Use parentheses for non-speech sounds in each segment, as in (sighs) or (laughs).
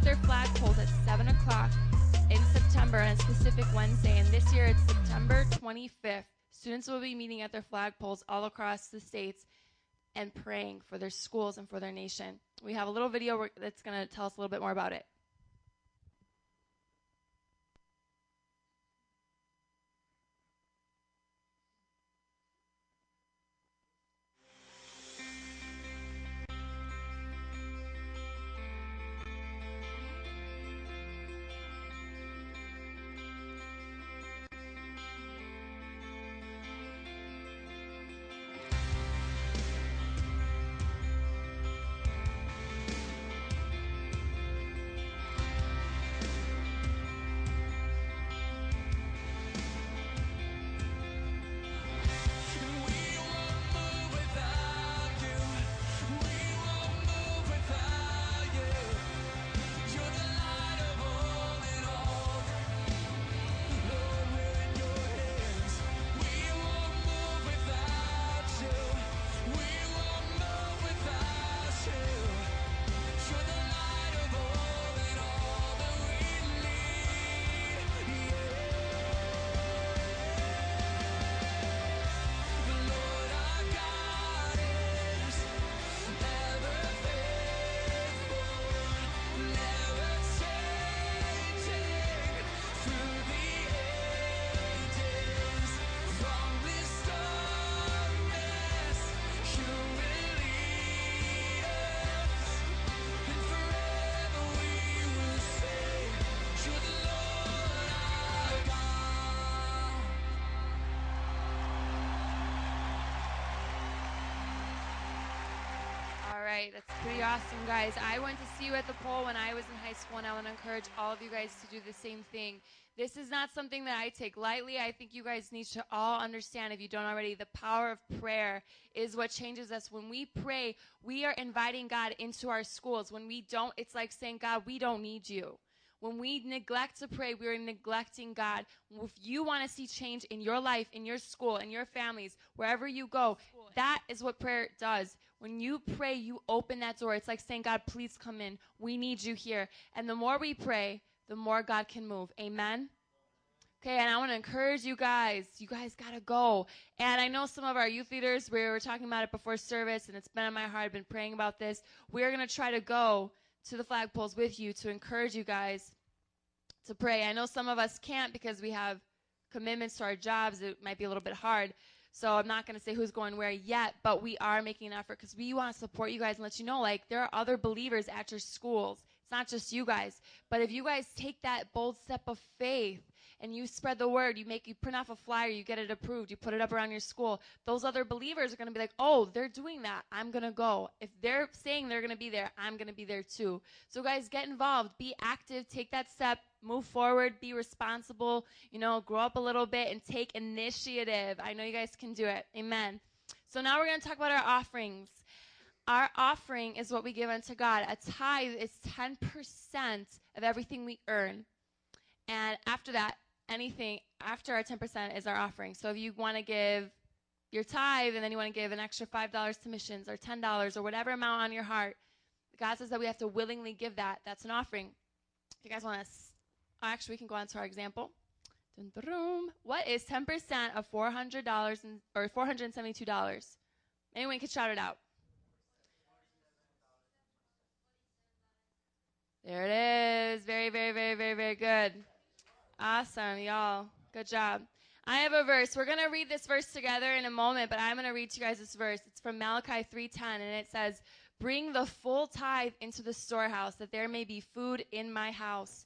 at their flagpoles at 7 o'clock in September on a specific Wednesday. And this year it's September 25th. Students will be meeting at their flagpoles all across the states and praying for their schools and for their nation. We have a little video that's going to tell us a little bit more about it. Guys. I went to see you at the pole when I was in high school, and I want to encourage all of you guys to do the same thing. This is not something that I take lightly. I think you guys need to all understand, if you don't already, the power of prayer is what changes us. When we pray, we are inviting God into our schools. When we don't, it's like saying, God, we don't need you. When we neglect to pray, we are neglecting God. If you want to see change in your life, in your school, in your families, wherever you go, that is what prayer does. When you pray, you open that door. It's like saying, God, please come in. We need you here. And the more we pray, the more God can move. Amen. Okay, and I want to encourage you guys. You guys got to go. And I know some of our youth leaders, we were talking about it before service, and it's been on my heart. I've been praying about this. We're going to try to go to the flagpoles with you to encourage you guys to pray. I know some of us can't because we have commitments to our jobs. It might be a little bit hard. So I'm not going to say who's going where yet, but we are making an effort because we want to support you guys and let you know, like, there are other believers at your schools. It's not just you guys. But if you guys take that bold step of faith and you spread the word, you make, you print off a flyer, you get it approved, you put it up around your school, those other believers are going to be like, oh, they're doing that. I'm going to go. If they're saying they're going to be there, I'm going to be there too. So guys, get involved, be active, take that step, move forward, be responsible, you know, grow up a little bit and take initiative. I know you guys can do it. Amen. So now we're going to talk about our offerings. Our offering is what we give unto God. A tithe is 10% of everything we earn. And after that, anything after our 10% is our offering. So if you want to give your tithe and then you want to give an extra $5 to missions or $10 or whatever amount on your heart, God says that we have to willingly give that. That's an offering. If you guys want to, actually, we can go on to our example. What is 10% of $400 and, or $472? Anyone can shout it out. There it is. Very, very, very, very, very good. Awesome, y'all. Good job. I have a verse. We're going to read this verse together in a moment, but I'm going to read to you guys this verse. It's from Malachi 3:10 and it says, "Bring the full tithe into the storehouse that there may be food in my house,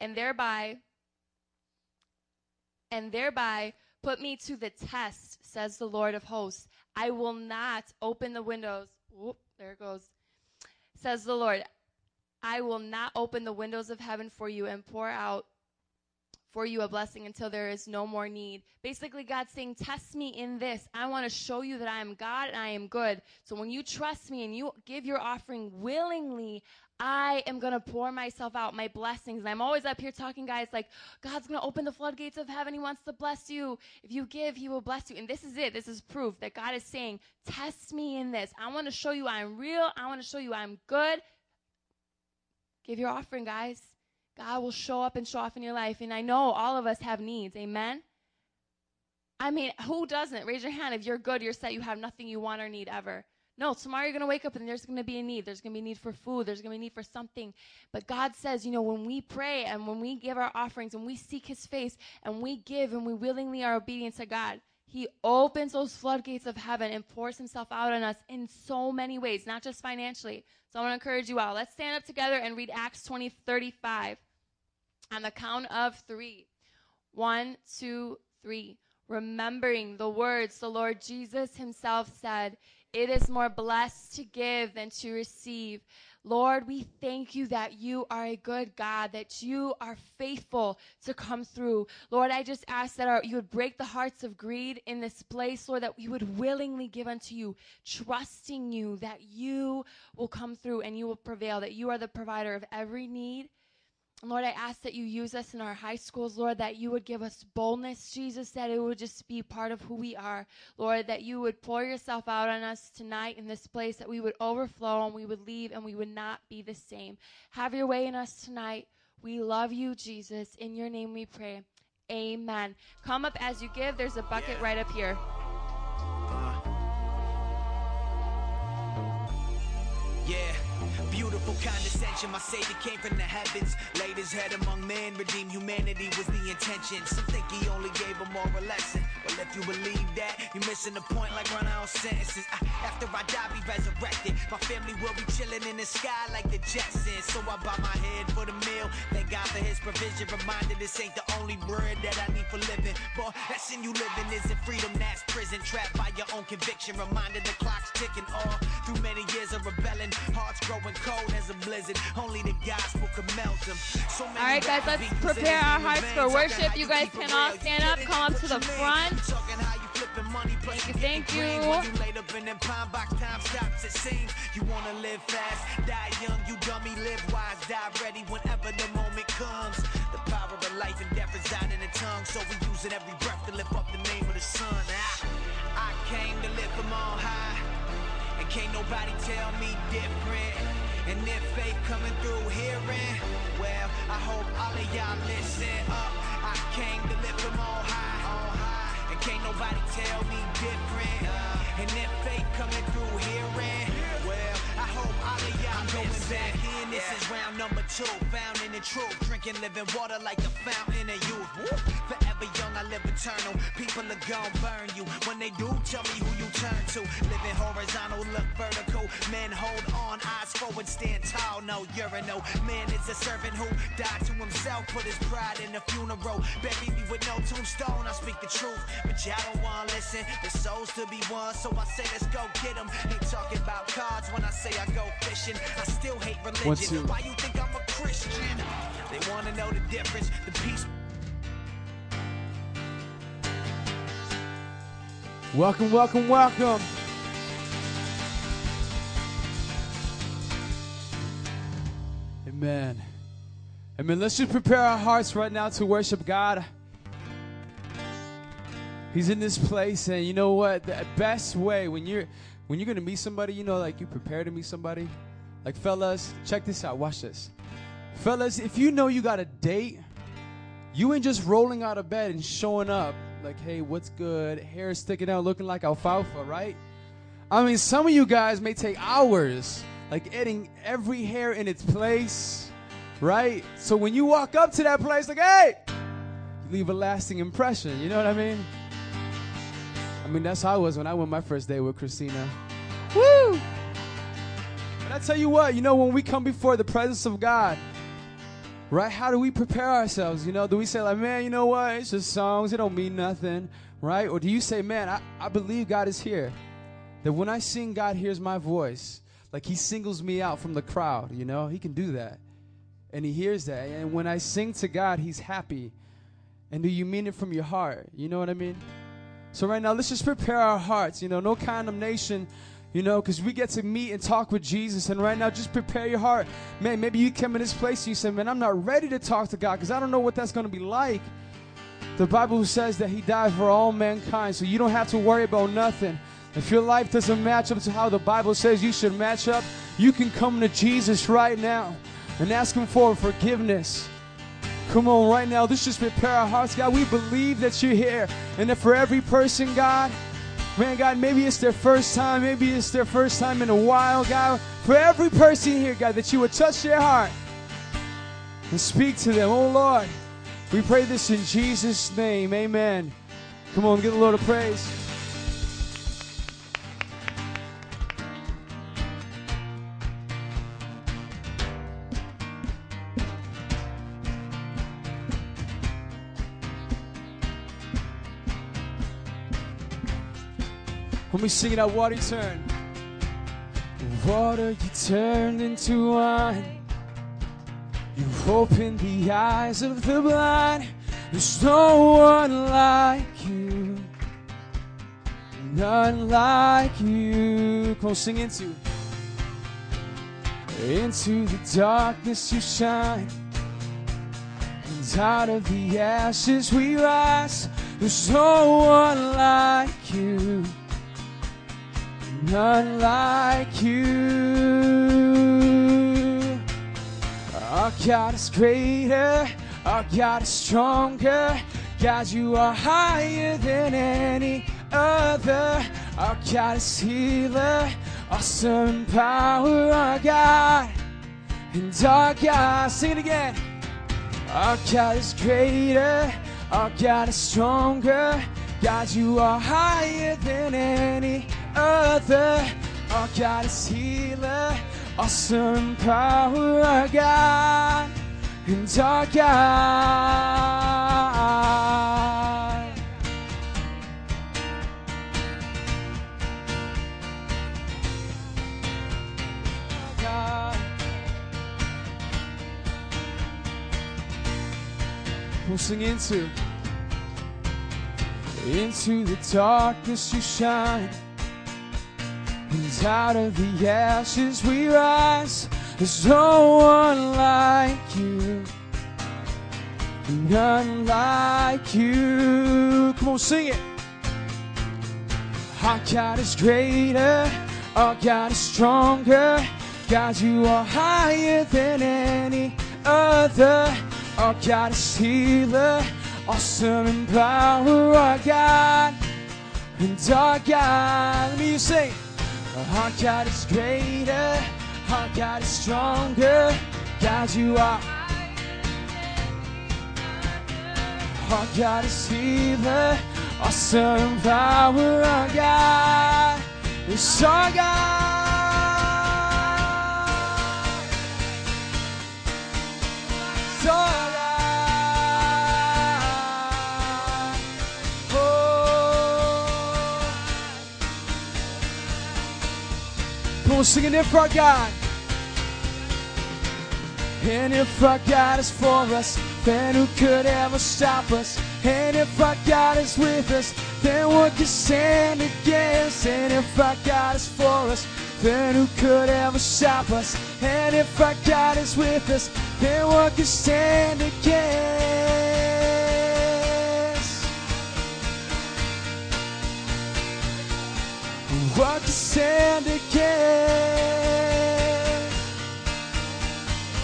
and thereby and thereby put me to the test," says the Lord of hosts. "I will not open the windows." Whoop, there it goes. Says the Lord, "I will not open the windows of heaven for you and pour out for you a blessing until there is no more need. Basically, God's saying, Test me in this. I want to show you that I am God and I am good. So when you trust me and you give your offering willingly, I am going to pour myself out, my blessings. And I'm always up here talking, guys, like, God's going to open the floodgates of heaven. He wants to bless you. If you give, He will bless you. And this is it. This is proof that God is saying, Test me in this. I want to show you I'm real. I want to show you I'm good. Give your offering, guys. God will show up and show off in your life. And I know all of us have needs. Amen. I mean, who doesn't? Raise your hand if you're good, you're set, you have nothing you want or need ever. No, tomorrow you're going to wake up and there's going to be a need. There's going to be a need for food. There's going to be a need for something. But God says, you know, when we pray and when we give our offerings and we seek His face and we give and we willingly are obedient to God, He opens those floodgates of heaven and pours Himself out on us in so many ways, not just financially. So I want to encourage you all. Let's stand up together and read Acts 20 35 on the count of three. One, two, three. Remembering the words the Lord Jesus Himself said, it is more blessed to give than to receive. Lord, we thank you that you are a good God, that you are faithful to come through. Lord, I just ask that our, you would break the hearts of greed in this place, Lord, that we would willingly give unto you, trusting you that you will come through and you will prevail, that you are the provider of every need Lord, I ask that you use us in our high schools, Lord, that you would give us boldness, Jesus, that it would just be part of who we are. Lord, that you would pour yourself out on us tonight in this place, that we would overflow and we would leave and we would not be the same. Have your way in us tonight. We love you, Jesus. In your name we pray. Amen. Come up as you give. There's a bucket yeah. right up here. Uh. Yeah. Beautiful condescension, my savior came from the heavens. Laid his head among men, redeem humanity was the intention. Some think he only gave a moral lesson. Well, if you believe that, you're missing the point like run out sentences. I, after I die, be resurrected. My family will be chilling in the sky like the Jetsons. So I bow my head for the meal. Thank God for his provision. Reminded this ain't the only bread that I need for living. But that sin you living isn't freedom, that's prison. Trapped by your own conviction. Reminded the clock's ticking all through many years of rebelling. Hearts growing cold as a blizzard. Only the gospel can melt them. So all right, guys, let's prepare our hearts for worship. You guys can all stand up, come up to the front. Thank you, thank you. you laid up in them pine box, time stops, it seems. You wanna live fast, die young, you dummy, live wise, die ready whenever the moment comes. The power of life and death reside in the tongue, so we it every breath to lift up the name of the son. I, I came to live from on high, can't nobody tell me different. And if faith coming through hearing, well, I hope all of y'all listen up. I came to live from on high, on high. And can't nobody tell me different. And if faith coming through hearing, well, I hope all of y'all I'm going back in. This is round number two. Found in the truth. Drinking living water like a fountain of youth. Forever young, I live eternal. People are gonna burn you. When they do, tell me who you turn to. Living horizontal, look vertical. Men hold on, eyes forward, stand tall. No urinal. Man is a servant who died to himself, put his pride in the funeral. Bury me with no tombstone. I speak the truth, but y'all don't wanna listen. The souls to be won, so I say let's go get them. Ain't talking about cards when I say I go fishing. I still hate religion. Why you think I'm a Christian? They wanna know the difference. The peace. Welcome, welcome, welcome. Amen. Amen. Let's just prepare our hearts right now to worship God. He's in this place, and you know what? The best way when you're when you're gonna meet somebody, you know, like you prepare to meet somebody. Like fellas, check this out. Watch this. Fellas, if you know you got a date, you ain't just rolling out of bed and showing up like, hey, what's good? Hair sticking out, looking like alfalfa, right? I mean, some of you guys may take hours, like getting every hair in its place, right? So when you walk up to that place, like, hey, you leave a lasting impression. You know what I mean? I mean, that's how I was when I went my first day with Christina. Woo! I tell you what, you know, when we come before the presence of God, right? How do we prepare ourselves? You know, do we say like, man, you know what? It's just songs. It don't mean nothing, right? Or do you say, man, I, I believe God is here. That when I sing, God hears my voice. Like he singles me out from the crowd, you know? He can do that. And he hears that. And when I sing to God, he's happy. And do you mean it from your heart? You know what I mean? So right now, let's just prepare our hearts. You know, no condemnation you know, because we get to meet and talk with Jesus. And right now, just prepare your heart. Man, maybe you come in this place and you say, Man, I'm not ready to talk to God because I don't know what that's going to be like. The Bible says that He died for all mankind, so you don't have to worry about nothing. If your life doesn't match up to how the Bible says you should match up, you can come to Jesus right now. and ask Him for forgiveness. Come on, right now, let's just prepare our hearts, God. We believe that you're here, and that for every person, God, man, God, maybe it's their first time, maybe it's their first time in a while, God. For every person here, God, that you would touch their heart and speak to them. Oh, Lord, we pray this in Jesus' name. Amen. Come on, give the Lord a praise. When we sing it out, water you turn. Water you turned into wine. You opened the eyes of the blind. There's no one like you. None like you. Come on, sing into. Into the darkness you shine. And out of the ashes we rise. There's no one like you. None like you. Our God is greater. Our God is stronger. God, you are higher than any other. Our God is healer. Awesome power, our God. And our God, sing it again. Our God is greater. Our God is stronger. God, you are higher than any other. Our God is healer. Awesome power, our God. And our God. Our God. We'll sing into into the darkness you shine. And out of the ashes we rise. There's no one like you. None like you. Come on sing it. Our God is greater. Our God is stronger. God you are higher than any other. Our God is healer awesome in power, our God, and our God. Let me sing. Our God is greater, our God is stronger. God, you are. Our God is healer, awesome in power, our God is our God. Our God. Come on, sing it if our God. And if our God is for us, then who could ever stop us? And if our God is with us, then what can stand against? And if our God is for us, then who could ever stop us? And if our God is with us, then what can stand against? What can stand against?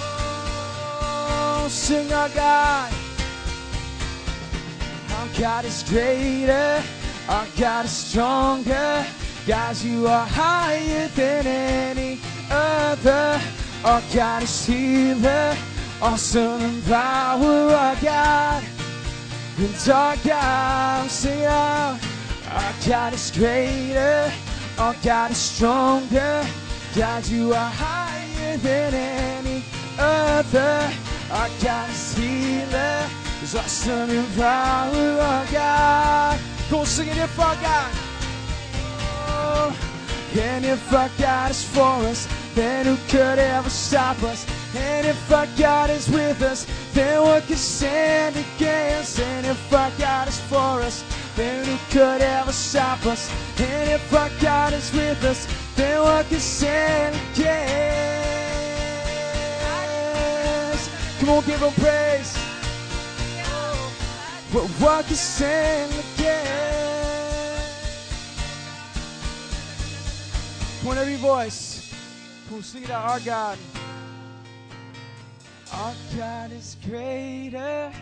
Oh, sing our God. Our God is greater. Our God is stronger. God, you are higher than any other. Our God is healer. Awesome in power, our God. And our God, sing out. Our God is greater. Our God is stronger. God, you are higher than any other. Our God is healer. Is awesome in power, our God. Go sing it if our God. Oh, and if our God is for us, then who could ever stop us? And if our God is with us, then what can stand against? And if our God is for us, then who could ever stop us? And if our God is with us, then what can stand against? Come on, give him praise. But what can stand against? Point every voice. On, sing it out, our God. Our God is greater.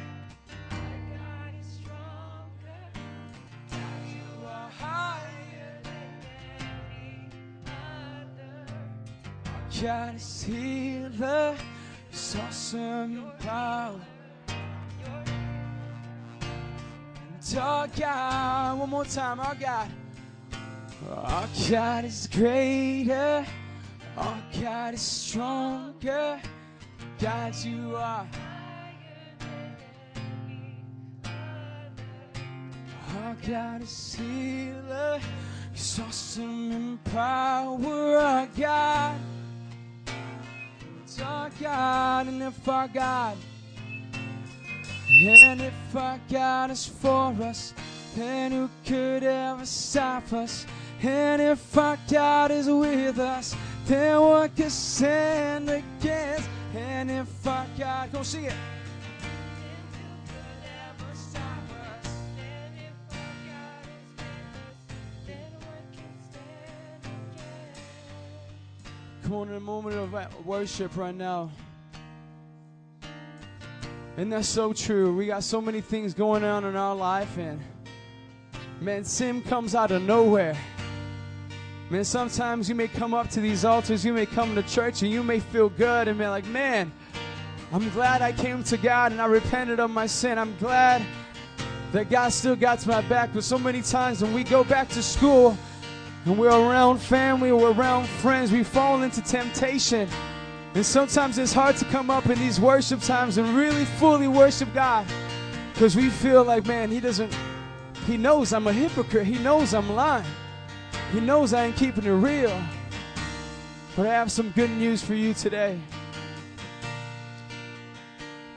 God is healer. He's awesome in power. And our God, one more time, our God. Our God is greater. Our God is stronger. God, you are. Our God is healer. He's awesome in power. Our God. Our God. And if our God. And if our God is for us, then who could ever stop us? And if our God is with us, then what can stand against? And if our God, go see it. Come a moment of worship right now. And that's so true. We got so many things going on in our life, and man, sin comes out of nowhere. Man, sometimes you may come up to these altars, you may come to church, and you may feel good and be like, man, I'm glad I came to God and I repented of my sin. I'm glad that God still got my back. But so many times when we go back to school we're around family we're around friends, we fall into temptation. And sometimes it's hard to come up in these worship times and really fully worship God because we feel like, man, He doesn't, He knows I'm a hypocrite. He knows I'm lying. He knows I ain't keeping it real. But I have some good news for you today.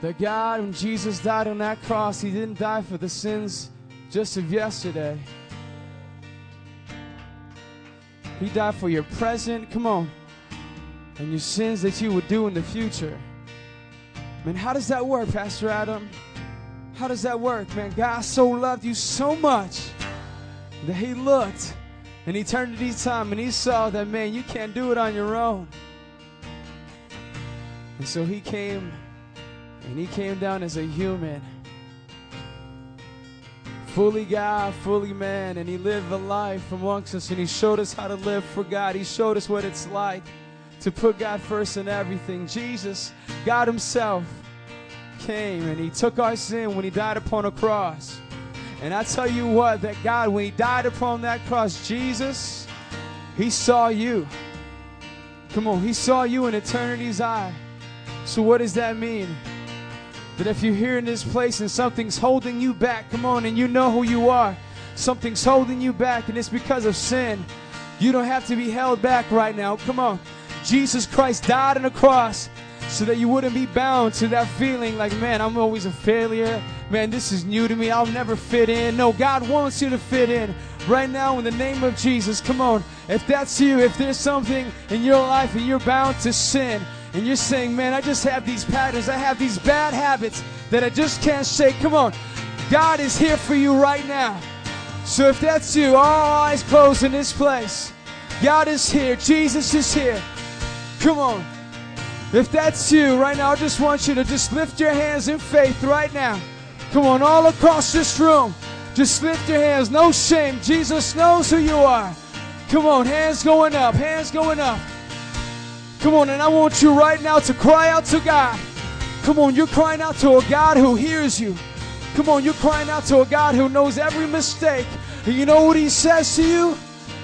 That God, when Jesus died on that cross, He didn't die for the sins just of yesterday. He died for your present, come on, and your sins that you would do in the future. Man, how does that work, Pastor Adam? How does that work, man? God so loved you so much that He looked in eternity's time and He saw that, man, you can't do it on your own. And so He came and He came down as a human fully God, fully man, and He lived a life amongst us, and He showed us how to live for God. He showed us what it's like to put God first in everything. Jesus, God Himself, came and He took our sin when He died upon a cross. And I tell you what, that God, when He died upon that cross, Jesus, He saw you. Come on, He saw you in eternity's eye. So, what does that mean? That if you're here in this place and something's holding you back, come on, and you know who you are, something's holding you back, and it's because of sin. You don't have to be held back right now. Come on. Jesus Christ died on the cross so that you wouldn't be bound to that feeling like, man, I'm always a failure. Man, this is new to me. I'll never fit in. No, God wants you to fit in right now in the name of Jesus. Come on. If that's you, if there's something in your life and you're bound to sin, and you're saying, man, I just have these patterns, I have these bad habits that I just can't shake. Come on. God is here for you right now. So if that's you, all eyes closed in this place. God is here. Jesus is here. Come on. If that's you right now, I just want you to just lift your hands in faith right now. Come on, all across this room. Just lift your hands. No shame. Jesus knows who you are. Come on, hands going up, hands going up. Come on, and I want you right now to cry out to God. Come on, you're crying out to a God who hears you. Come on, you're crying out to a God who knows every mistake. And you know what He says to you?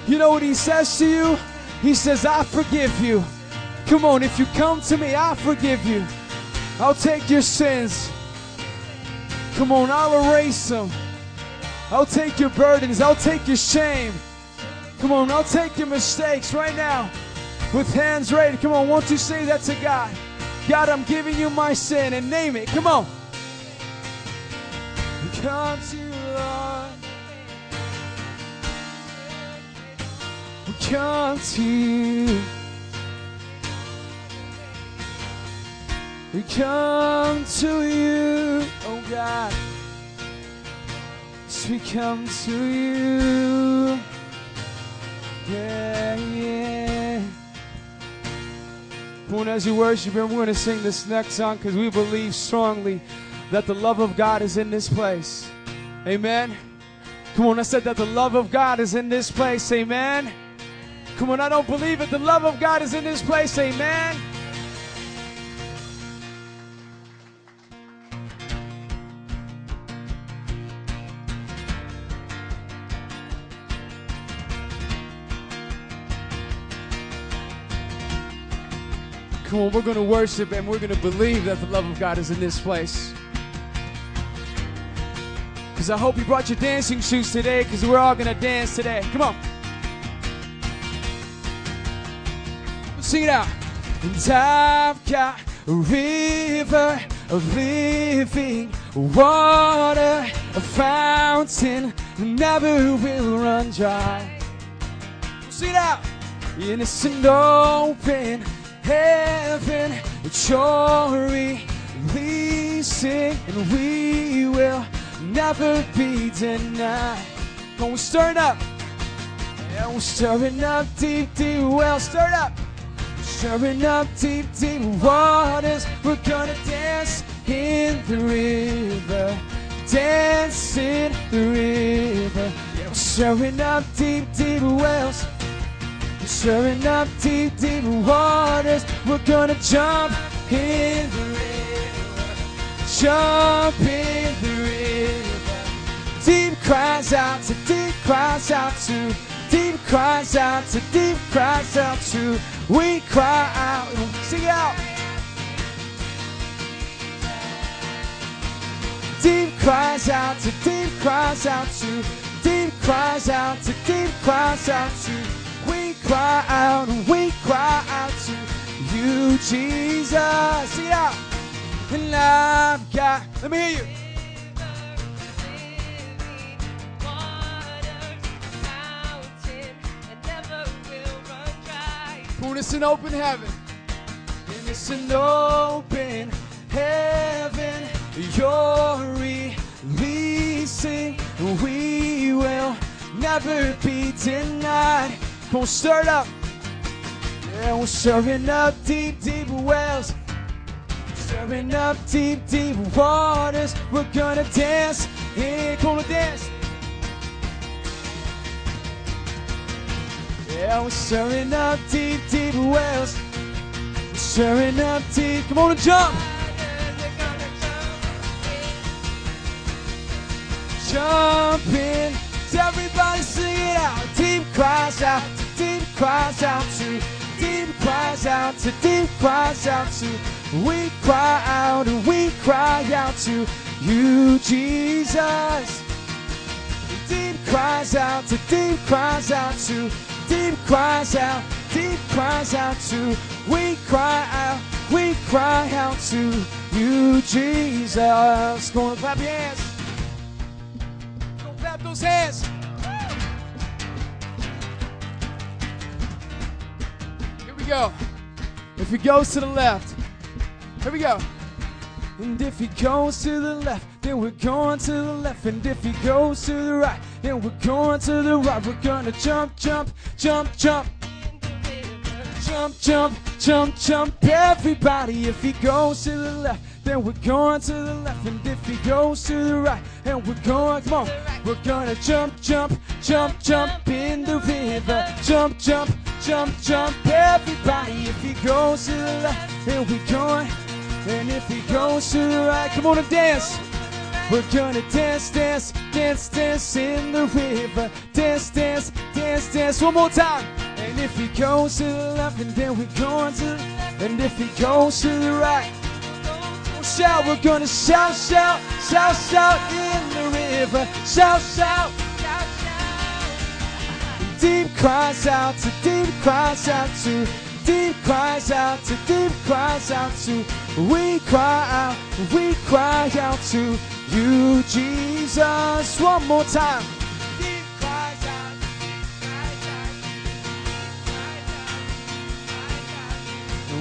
You know what He says to you? He says, I forgive you. Come on, if you come to me, I'll forgive you. I'll take your sins. Come on, I'll erase them. I'll take your burdens. I'll take your shame. Come on, I'll take your mistakes right now with hands ready. Come on, won't you say that to God? God, I'm giving you my sin and name it. Come on. We come to you, Lord. We come to you. We come to you, oh God. Yes, we come to you. Yeah, yeah. As you worship Him, we're going to sing this next song because we believe strongly that the love of God is in this place. Amen. Come on, I said that the love of God is in this place. Amen. Come on, I don't believe it. The love of God is in this place. Amen. Come on, we're going to worship and we're going to believe that the love of God is in this place. Because I hope you brought your dancing shoes today because we're all going to dance today. Come on. Sing it out. And I've got a river of living water, a fountain never will run dry. Sing it out. Innocent open heaven, you're releasing, and we will never be denied. We're stirring up. Yeah, we're stirring up deep, deep wells. Stir it up. Stirring up deep, deep waters. We're gonna dance in the river. Dance in the river. Yeah, we're stirring up deep, deep wells. Stirring up deep, deep waters. We're gonna jump in the river. Jump in the river. Deep cries out to deep cries out to deep cries out to deep cries out to we cry out and sing out deep cries out to deep cries out to deep cries out to deep cries out to cry out we cry out to you jesus sing it and i've got let me hear you When it's an open heaven, and it's an open heaven, you're releasing. We will never be denied. On, stir it up. Yeah, we're stirring up deep, deep wells. Stirring up deep, deep waters. We're gonna dance. Yeah, gonna dance. Yeah, we're stirring up deep, deep wells. We're stirring up deep. Come on and jump. Jump in. Everybody sing it out. Deep cries out cries out to deep cries out to deep cries out to we cry out and we cry out to you, Jesus. Deep cries out to deep cries out to deep cries out, deep cries out to, we cry out, we cry out to you, Jesus. Go on, clap your hands. Go clap those hands. Go. If he goes to the left, here we go. And if he goes to the left, then we're going to the left. And if he goes to the right, then we're going to the right. We're gonna jump, jump, jump, jump. Jump, jump, jump, jump. Everybody, if he goes to the left, then we're going to the left. And if he goes to the right, and we're going, come on, we're gonna jump, jump, jump, jump in the river. Jump, jump, jump, jump. Everybody, if he goes to the left, then we're going. And if he goes to the right, come on and dance. We're gonna dance, dance, dance, dance in the river. Dance, dance, dance, dance. One more time. And if he goes to the left, and then we're going to. And if he goes to the right, we'll shout. We're gonna shout, shout, shout, shout in the river. Shout, shout. Deep cries out to deep cries out to deep cries out to deep cries out to. We cry out we cry out to you jesus. One more time.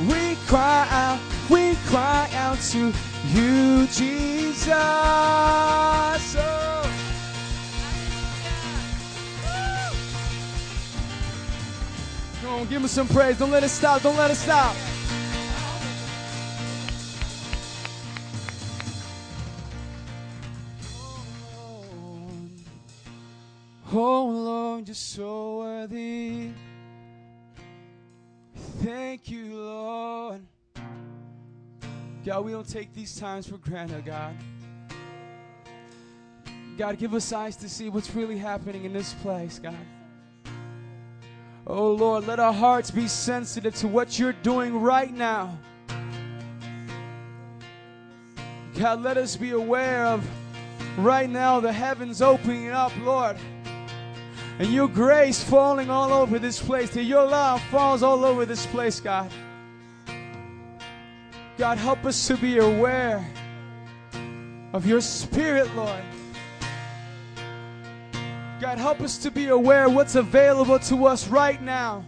We cry out we cry out to you jesus. Oh. Come on, give him some praise. Don't let it stop. Don't let it stop. Oh, oh Lord, you're so worthy. Thank you, Lord. God, we don't take these times for granted, God. God, give us eyes to see what's really happening in this place, God. Oh Lord, let our hearts be sensitive to what you're doing right now. God, let us be aware of right now the heavens opening up, Lord. And your grace falling all over this place, that your love falls all over this place, God. God, help us to be aware of your spirit, Lord. God, help us to be aware what's available to us right now.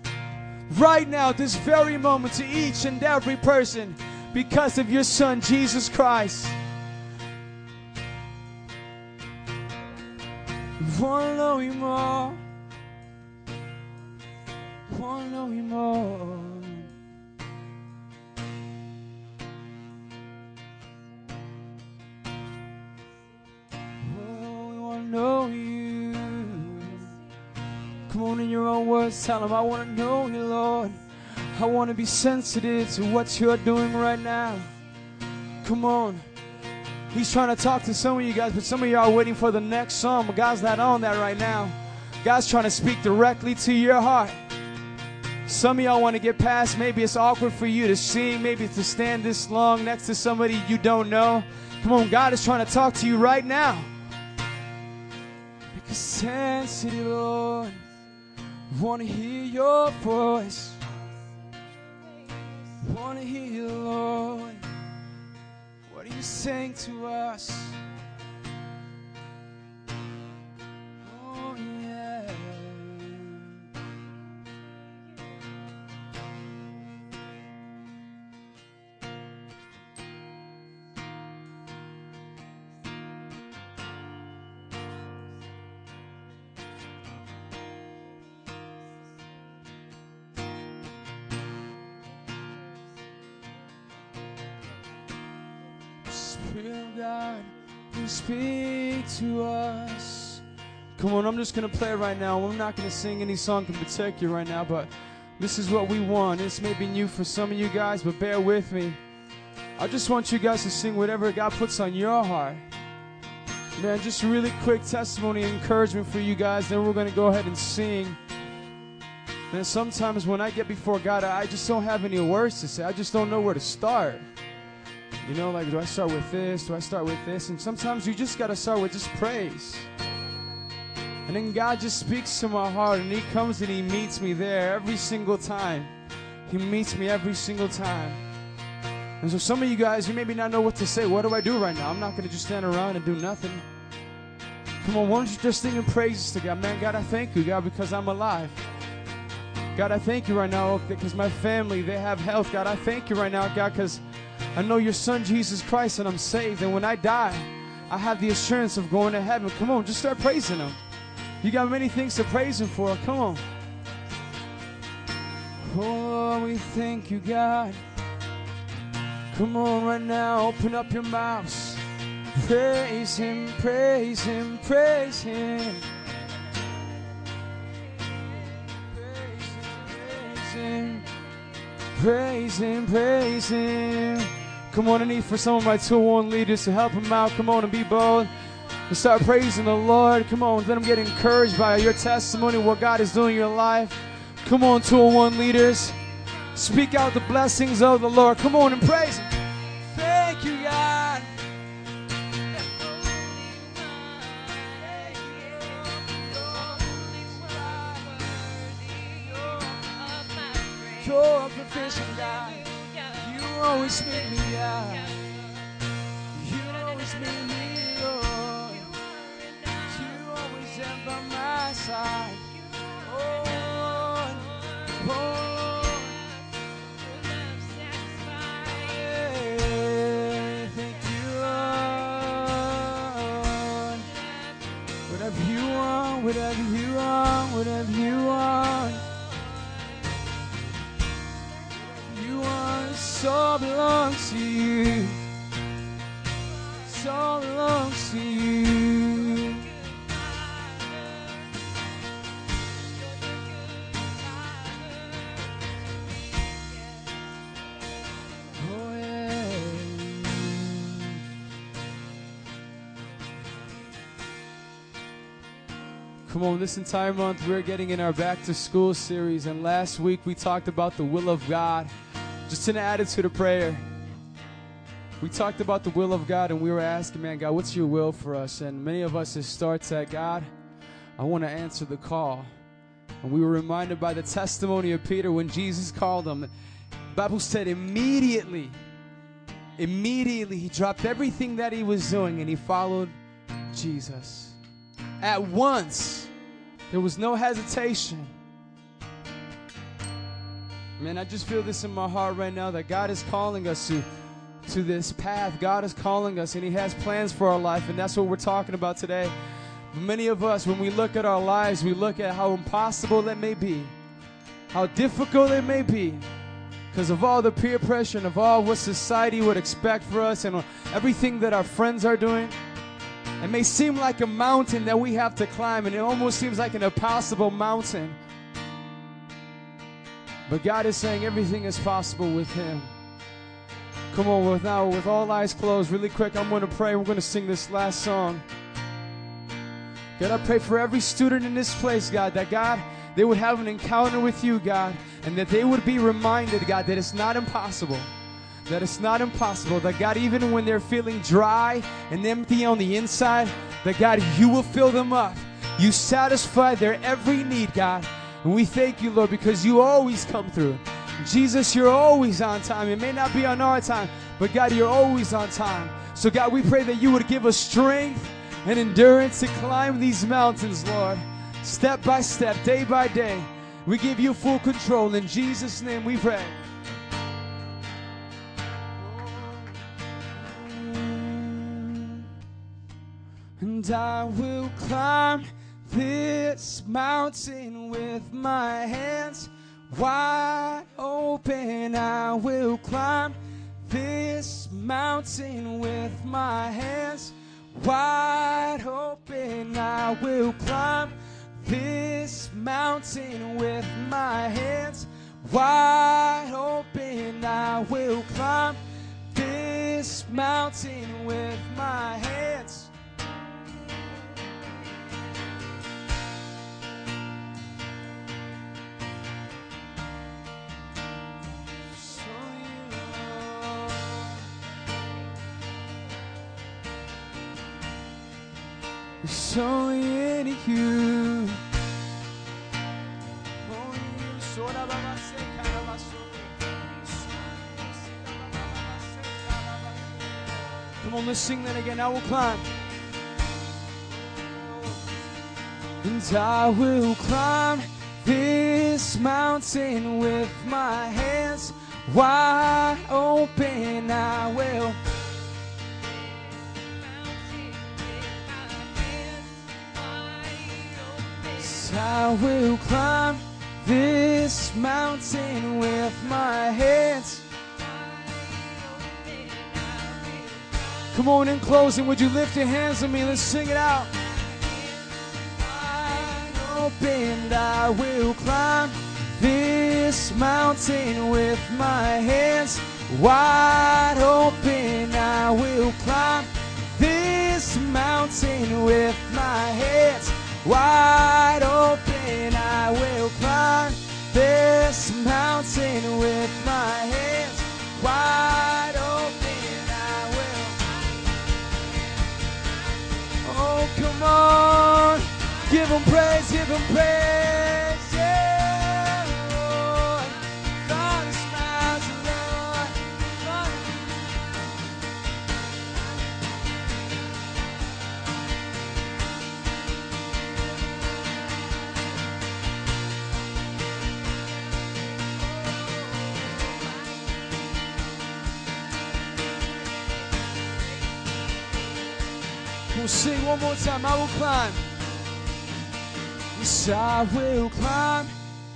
Right now, this very moment, to each and every person, because of your Son, Jesus Christ. Oh, know you. Come on, in your own words, tell him, I wanna know you, Lord. I wanna be sensitive to what you're doing right now. Come on. He's trying to talk to some of you guys, but some of y'all are waiting for the next song. God's not on that right now. God's trying to speak directly to your heart. Some of y'all want to get past. Maybe it's awkward for you to sing, maybe to stand this long next to somebody you don't know. Come on, God is trying to talk to you right now. Because sensitive, Lord, want to hear your voice. Want to hear Lord. What are you saying to us? God, please speak to us. Come on, I'm just gonna play right now. I'm not gonna sing any song in particular right now, but this is what we want. This may be new for some of you guys, but bear with me. I just want you guys to sing whatever God puts on your heart. Man, just really quick testimony and encouragement for you guys. Then we're gonna go ahead and sing. Man, sometimes when I get before God, I just don't have any words to say. I just don't know where to start. You know, like, do I start with this? Do I start with this? And sometimes you just got to start with just praise. And then God just speaks to my heart, and He comes and He meets me there every single time. He meets me every single time. And so, some of you guys, you maybe not know what to say. What do I do right now? I'm not going to just stand around and do nothing. Come on, why don't you just sing in praises to God? Man, God, I thank you, God, because I'm alive. God, I thank you right now because my family, they have health. God, I thank you right now, God, because I know your son, Jesus Christ, and I'm saved. And when I die, I have the assurance of going to heaven. Come on, just start praising him. You got many things to praise him for. Come on. Oh, we thank you, God. Come on, right now, open up your mouths. Praise him, praise him, praise him. Praise him, praise him, praise him. Come on, I need for some of my 201 leaders to help him out. Come on and be bold and start praising the Lord. Come on, let them get encouraged by your testimony, what God is doing in your life. Come on, 201 leaders. Speak out the blessings of the Lord. Come on and praise Him. Thank you, God. You're a proficient, God. You always make me Whatever you want, whatever you want, whatever you want. All belongs to you. All belongs to you. Oh, Come on, this entire month we're getting in our back to school series, and last week we talked about the will of God just an attitude of prayer. We talked about the will of God, and we were asking, man, God, what's your will for us? And many of us, it starts at God, I want to answer the call. And we were reminded by the testimony of Peter when Jesus called him. The Bible said immediately, immediately he dropped everything that he was doing and he followed Jesus at once. There was no hesitation. Man, I just feel this in my heart right now that God is calling us to, to this path. God is calling us, and He has plans for our life, and that's what we're talking about today. Many of us, when we look at our lives, we look at how impossible it may be, how difficult it may be, because of all the peer pressure and of all what society would expect for us and everything that our friends are doing. It may seem like a mountain that we have to climb, and it almost seems like an impossible mountain. But God is saying everything is possible with Him. Come on, with now, with all eyes closed, really quick, I'm going to pray. We're going to sing this last song. God, I pray for every student in this place, God, that God, they would have an encounter with you, God, and that they would be reminded, God, that it's not impossible that it's not impossible. That God, even when they're feeling dry and empty on the inside, that God, you will fill them up. You satisfy their every need, God. And we thank you, Lord, because you always come through. Jesus, you're always on time. It may not be on our time, but God, you're always on time. So, God, we pray that you would give us strength and endurance to climb these mountains, Lord, step by step, day by day. We give you full control. In Jesus' name we pray. And I will climb this mountain with my hands wide open. I will climb this mountain with my hands wide open. I will climb this mountain with my hands wide open. I will climb this mountain with my hands It's only in you. Come on, let's sing that again. I will climb. And I will climb this mountain with my hands wide open. I will. I will climb this mountain with my hands. Come on, in closing, would you lift your hands with me? Let's sing it out. Opened, I will climb this mountain with my hands wide open. I will climb this mountain with my hands wide open. I will climb this mountain with my hands wide open. I will. Oh, come on. Give him praise, give him praise. We'll sing one more time. I will climb. Yes, I will climb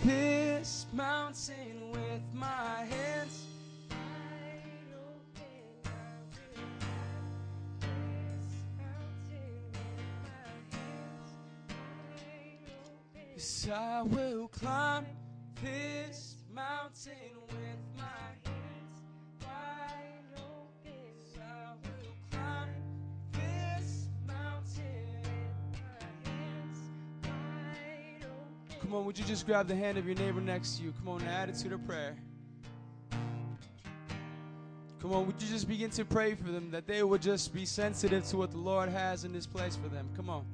this mountain with my hands. Yes, I will climb this mountain with come on, would you just grab the hand of your neighbor next to you? Come on, an attitude of prayer. Come on, would you just begin to pray for them that they would just be sensitive to what the Lord has in this place for them? Come on.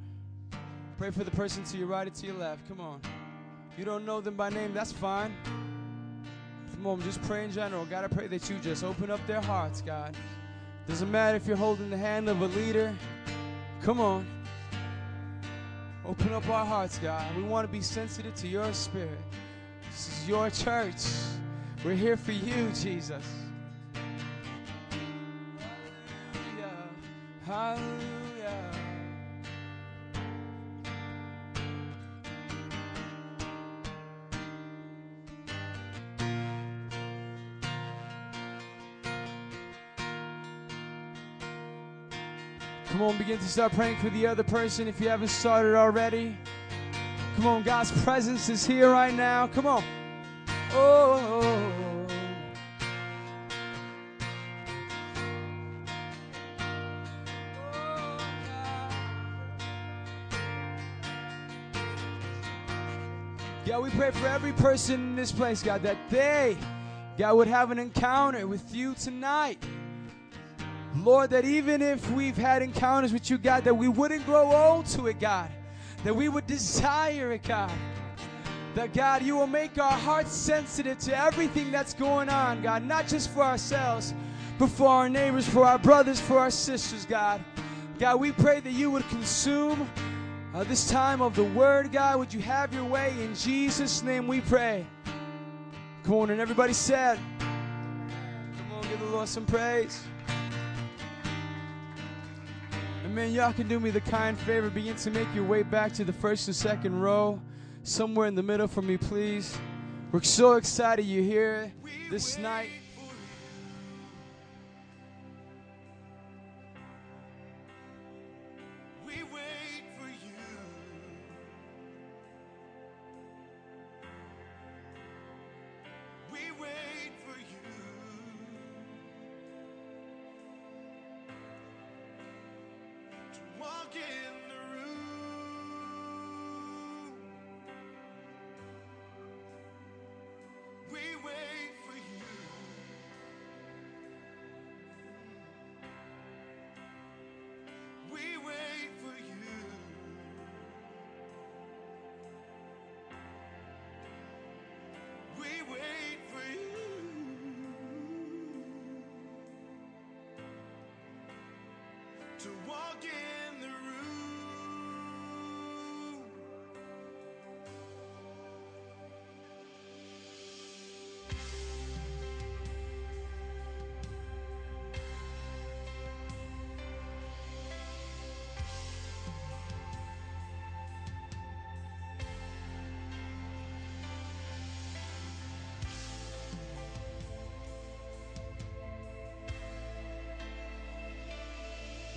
Pray for the person to your right or to your left. Come on. You don't know them by name, that's fine. Come on, just pray in general. God, I pray that you just open up their hearts, God. Doesn't matter if you're holding the hand of a leader. Come on. Open up our hearts, God. We want to be sensitive to your spirit. This is your church. We're here for you, Jesus. Hallelujah. Hallelujah. Begin to start praying for the other person if you haven't started already. Come on, God's presence is here right now. Come on. Oh. God, we pray for every person in this place, God, that they, God, would have an encounter with you tonight. Lord, that even if we've had encounters with you, God, that we wouldn't grow old to it, God. That we would desire it, God. That, God, you will make our hearts sensitive to everything that's going on, God, not just for ourselves, but for our neighbors, for our brothers, for our sisters, God. God, we pray that you would consume uh, this time of the word, God. Would you have your way? In Jesus' name we pray. Come on, and everybody said, Come on, give the Lord some praise. And man, y'all can do me the kind favor. Begin to make your way back to the first and second row. Somewhere in the middle for me, please. We're so excited you're here this night. To walk in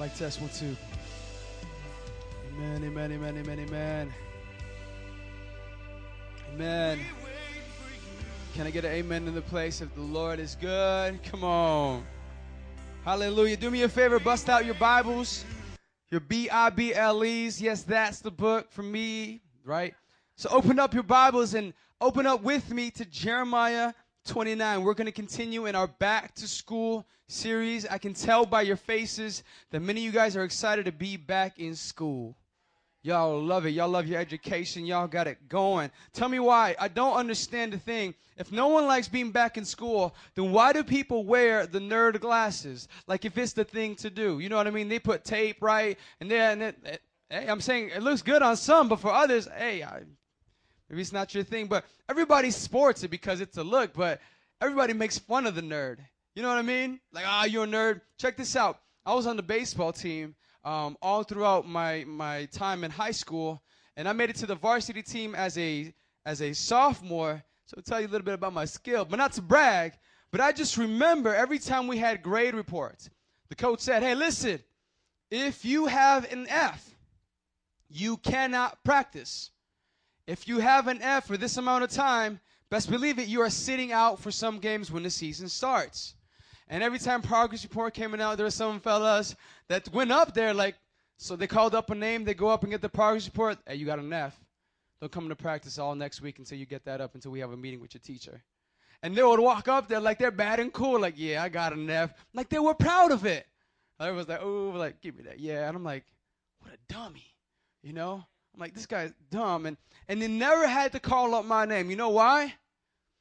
Mike test one, two. Amen, amen, amen, amen, amen. Amen. Can I get an amen in the place if the Lord is good? Come on. Hallelujah. Do me a favor, bust out your Bibles, your B I B L E's. Yes, that's the book for me, right? So open up your Bibles and open up with me to Jeremiah 29. We're going to continue in our back to school series. I can tell by your faces that many of you guys are excited to be back in school. Y'all love it. Y'all love your education. Y'all got it going. Tell me why. I don't understand the thing. If no one likes being back in school, then why do people wear the nerd glasses? Like if it's the thing to do. You know what I mean? They put tape, right? And then, it, it, hey, I'm saying it looks good on some, but for others, hey, I, maybe it's not your thing. But everybody sports it because it's a look, but everybody makes fun of the nerd. You know what I mean? Like, ah, you're a nerd. Check this out. I was on the baseball team um, all throughout my, my time in high school, and I made it to the varsity team as a as a sophomore. So I'll tell you a little bit about my skill, but not to brag. But I just remember every time we had grade reports, the coach said, "Hey, listen, if you have an F, you cannot practice. If you have an F for this amount of time, best believe it, you are sitting out for some games when the season starts." And every time progress report came out, there were some fellas that went up there like, so they called up a name, they go up and get the progress report. Hey, you got an F. don't come to practice all next week until you get that up until we have a meeting with your teacher. And they would walk up there like they're bad and cool, like, yeah, I got an F. Like they were proud of it. Everyone's like, oh, like, give me that. Yeah. And I'm like, what a dummy. You know? I'm like, this guy's dumb. And, and they never had to call up my name. You know why?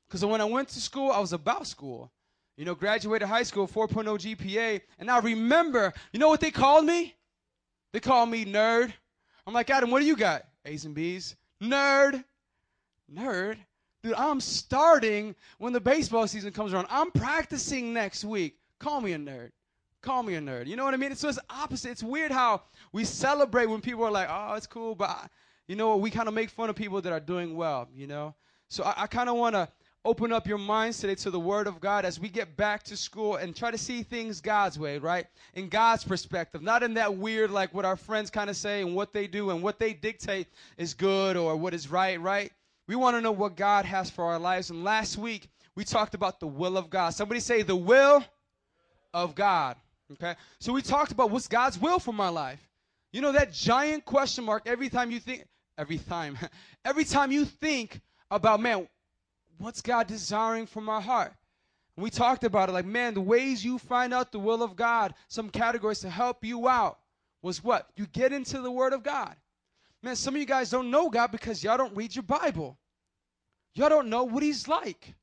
Because when I went to school, I was about school. You know, graduated high school, 4.0 GPA. And I remember, you know what they called me? They called me nerd. I'm like, Adam, what do you got? A's and B's. Nerd. Nerd. Dude, I'm starting when the baseball season comes around. I'm practicing next week. Call me a nerd. Call me a nerd. You know what I mean? So it's opposite. It's weird how we celebrate when people are like, oh, it's cool, but you know, what? we kind of make fun of people that are doing well, you know? So I, I kind of want to open up your minds today to the Word of God as we get back to school and try to see things God's way, right? In God's perspective, not in that weird, like what our friends kind of say and what they do and what they dictate is good or what is right, right? We want to know what God has for our lives. And last week, we talked about the will of God. Somebody say, the will of God. Okay? So we talked about what's God's will for my life. You know, that giant question mark every time you think, every time, (laughs) every time you think about, man, what's God desiring from my heart? We talked about it like, man, the ways you find out the will of God, some categories to help you out was what? You get into the Word of God. Man, some of you guys don't know God because y'all don't read your Bible. Y'all don't know what He's like.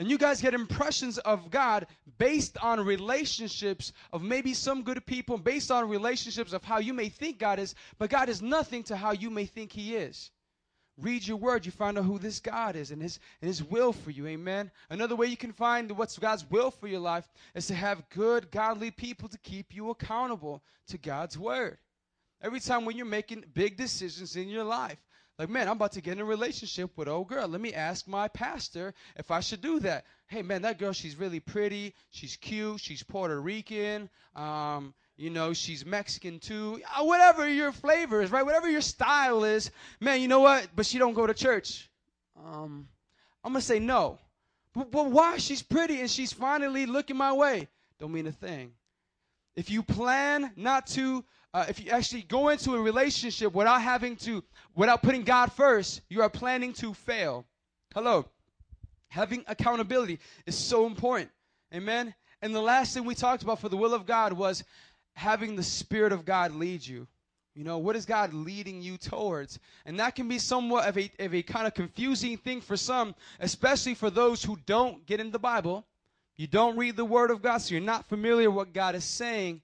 And you guys get impressions of God based on relationships of maybe some good people, based on relationships of how you may think God is, but God is nothing to how you may think He is. Read your word, you find out who this God is and his, and his will for you. Amen. Another way you can find what's God's will for your life is to have good, godly people to keep you accountable to God's word. Every time when you're making big decisions in your life, like, man, I'm about to get in a relationship with old girl. Let me ask my pastor if I should do that. Hey, man, that girl, she's really pretty. She's cute. She's Puerto Rican. Um, you know, she's Mexican too. Uh, whatever your flavor is, right? Whatever your style is, man, you know what? But she don't go to church. Um, I'm gonna say no. But, but why? She's pretty and she's finally looking my way. Don't mean a thing. If you plan not to, uh, if you actually go into a relationship without having to, without putting God first, you are planning to fail. Hello. Having accountability is so important. Amen. And the last thing we talked about for the will of God was having the Spirit of God lead you. You know, what is God leading you towards? And that can be somewhat of a, of a kind of confusing thing for some, especially for those who don't get in the Bible. You don't read the Word of God, so you're not familiar what God is saying,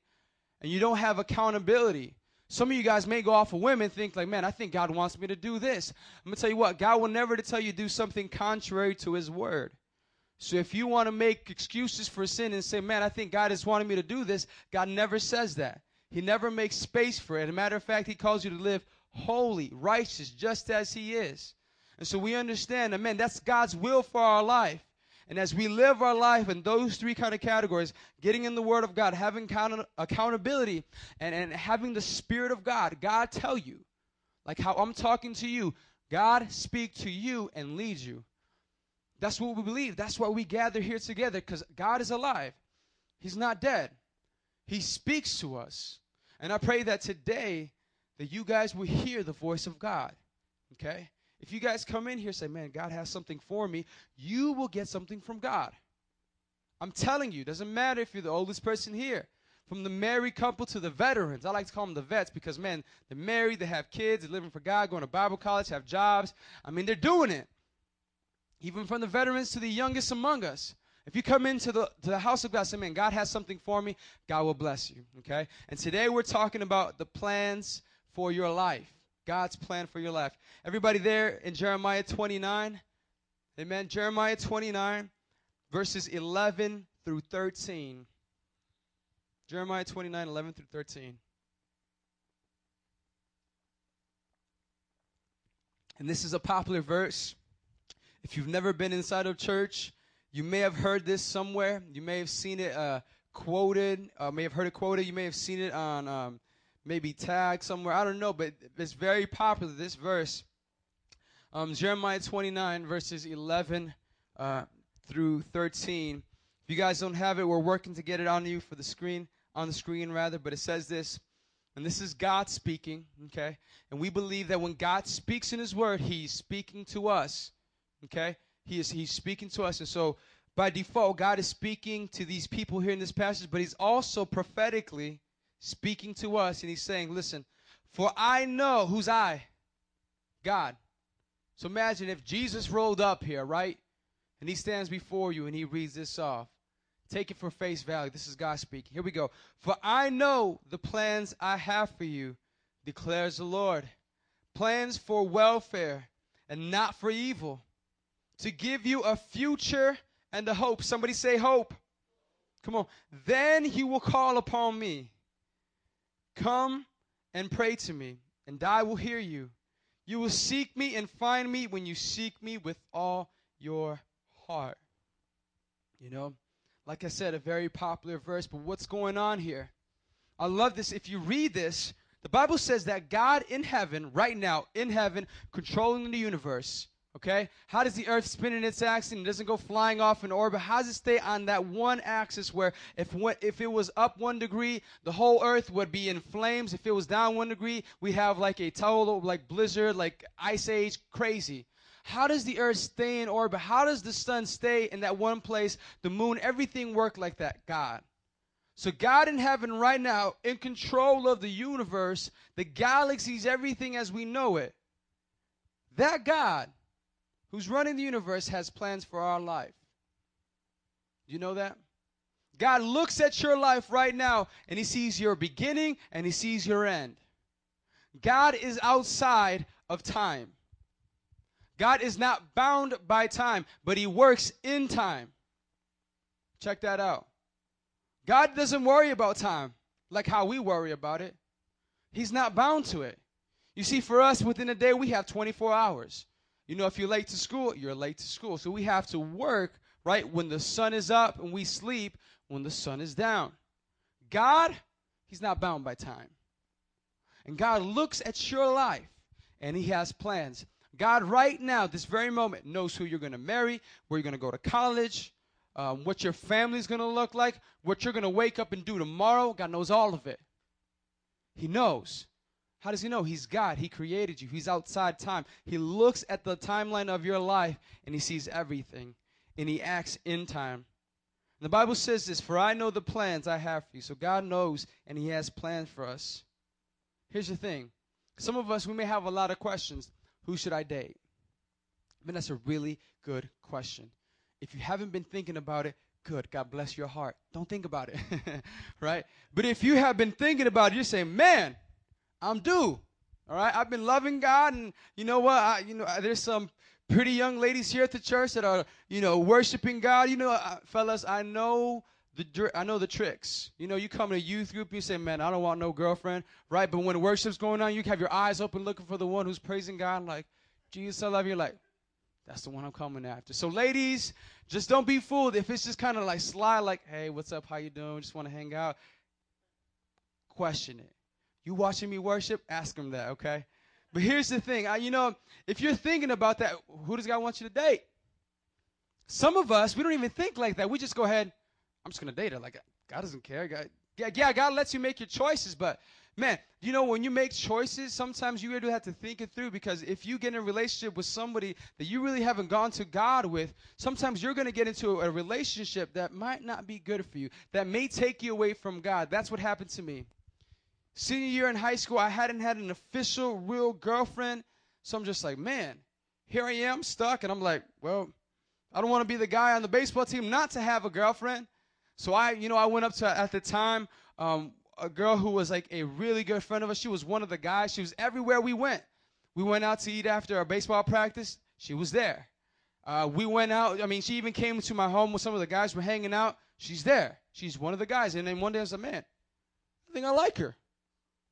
and you don't have accountability. Some of you guys may go off of women think like, man, I think God wants me to do this. I'm gonna tell you what, God will never tell you to do something contrary to His Word. So if you want to make excuses for sin and say, man, I think God is wanting me to do this, God never says that. He never makes space for it. As a matter of fact, He calls you to live holy, righteous, just as He is. And so we understand that, man, that's God's will for our life. And as we live our life in those three kind of categories, getting in the Word of God, having account- accountability, and, and having the Spirit of God, God tell you, like how I'm talking to you, God speak to you and lead you. That's what we believe. That's why we gather here together because God is alive. He's not dead. He speaks to us. And I pray that today that you guys will hear the voice of God. Okay? If you guys come in here say, "Man, God has something for me," you will get something from God. I'm telling you, doesn't matter if you're the oldest person here. From the married couple to the veterans. I like to call them the vets because, man, they're married, they have kids, they're living for God, going to Bible college, have jobs. I mean, they're doing it even from the veterans to the youngest among us. If you come into the, to the house of God, say, man, God has something for me, God will bless you. Okay? And today we're talking about the plans for your life. God's plan for your life. Everybody there in Jeremiah 29? Amen. Jeremiah 29, verses 11 through 13. Jeremiah 29, 11 through 13. And this is a popular verse. If you've never been inside of church, you may have heard this somewhere. You may have seen it uh, quoted, uh, may have heard it quoted. You may have seen it on um, maybe tag somewhere. I don't know, but it's very popular, this verse. Um, Jeremiah 29, verses 11 uh, through 13. If you guys don't have it, we're working to get it on you for the screen, on the screen rather, but it says this And this is God speaking, okay? And we believe that when God speaks in his word, he's speaking to us. Okay? He is he's speaking to us. And so by default, God is speaking to these people here in this passage, but he's also prophetically speaking to us and he's saying, "Listen, for I know who's I? God. So imagine if Jesus rolled up here, right? And he stands before you and he reads this off. Take it for face value. This is God speaking. Here we go. For I know the plans I have for you, declares the Lord. Plans for welfare and not for evil, to give you a future and a hope. Somebody say hope. Come on. Then he will call upon me. Come and pray to me, and I will hear you. You will seek me and find me when you seek me with all your heart. You know, like I said, a very popular verse, but what's going on here? I love this. If you read this, the Bible says that God in heaven, right now, in heaven, controlling the universe, okay? How does the earth spin in its axis and it doesn't go flying off in orbit? How does it stay on that one axis where if, if it was up one degree, the whole earth would be in flames? If it was down one degree, we have like a total, like blizzard, like ice age, crazy. How does the earth stay in orbit? How does the sun stay in that one place? The moon, everything work like that? God. So God in heaven right now, in control of the universe, the galaxies, everything as we know it. That God who's running the universe has plans for our life. Do you know that? God looks at your life right now and he sees your beginning and he sees your end. God is outside of time. God is not bound by time, but He works in time. Check that out. God doesn't worry about time like how we worry about it. He's not bound to it. You see, for us, within a day, we have 24 hours. You know, if you're late to school, you're late to school. So we have to work, right, when the sun is up and we sleep when the sun is down. God, He's not bound by time. And God looks at your life and He has plans. God, right now, this very moment, knows who you're going to marry, where you're going to go to college, um, what your family's going to look like, what you're going to wake up and do tomorrow. God knows all of it. He knows. How does he know? He's God. He created you. He's outside time. He looks at the timeline of your life and he sees everything and he acts in time. And the Bible says this For I know the plans I have for you. So God knows and he has plans for us. Here's the thing some of us, we may have a lot of questions. Who should I date? I mean, that's a really good question. If you haven't been thinking about it, good. God bless your heart. Don't think about it, (laughs) right? But if you have been thinking about it, you're saying, man, I'm due. All right, I've been loving God, and you know what? I, you know, there's some pretty young ladies here at the church that are, you know, worshiping God. You know, uh, fellas, I know the I know the tricks. You know, you come to a youth group, you say, "Man, I don't want no girlfriend," right? But when worship's going on, you have your eyes open, looking for the one who's praising God, like, "Jesus, I love you." Like, that's the one I'm coming after. So, ladies, just don't be fooled if it's just kind of like sly, like, "Hey, what's up? How you doing? Just want to hang out." Question it. You watching me worship? Ask him that, okay? But here's the thing. I, you know, if you're thinking about that, who does God want you to date? Some of us, we don't even think like that. We just go ahead I'm just gonna date her. Like God doesn't care. God, yeah, yeah, God lets you make your choices, but man, you know when you make choices, sometimes you really have to think it through because if you get in a relationship with somebody that you really haven't gone to God with, sometimes you're gonna get into a relationship that might not be good for you, that may take you away from God. That's what happened to me. Senior year in high school, I hadn't had an official, real girlfriend, so I'm just like, man, here I am stuck, and I'm like, well, I don't want to be the guy on the baseball team not to have a girlfriend. So I, you know, I went up to at the time um, a girl who was like a really good friend of us. She was one of the guys. She was everywhere we went. We went out to eat after our baseball practice. She was there. Uh, we went out. I mean, she even came to my home with some of the guys were hanging out. She's there. She's one of the guys. And then one day I was like, man, I think I like her.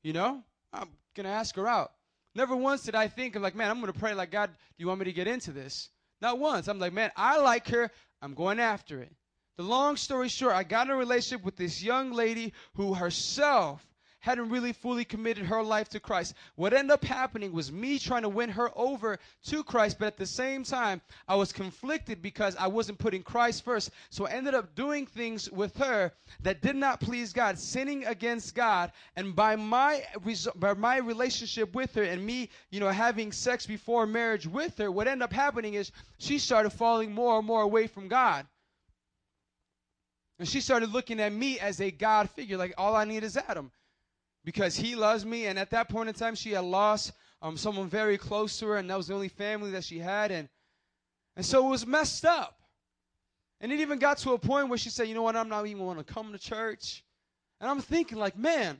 You know, I'm gonna ask her out. Never once did I think of like, man, I'm gonna pray like God. Do you want me to get into this? Not once. I'm like, man, I like her. I'm going after it. The long story short, I got a relationship with this young lady who herself hadn't really fully committed her life to Christ. What ended up happening was me trying to win her over to Christ, but at the same time, I was conflicted because I wasn't putting Christ first. So I ended up doing things with her that did not please God, sinning against God. And by my by my relationship with her and me, you know, having sex before marriage with her, what ended up happening is she started falling more and more away from God. And she started looking at me as a God figure, like all I need is Adam because he loves me. And at that point in time, she had lost um, someone very close to her, and that was the only family that she had. And, and so it was messed up. And it even got to a point where she said, You know what? I'm not even going to come to church. And I'm thinking, like, man,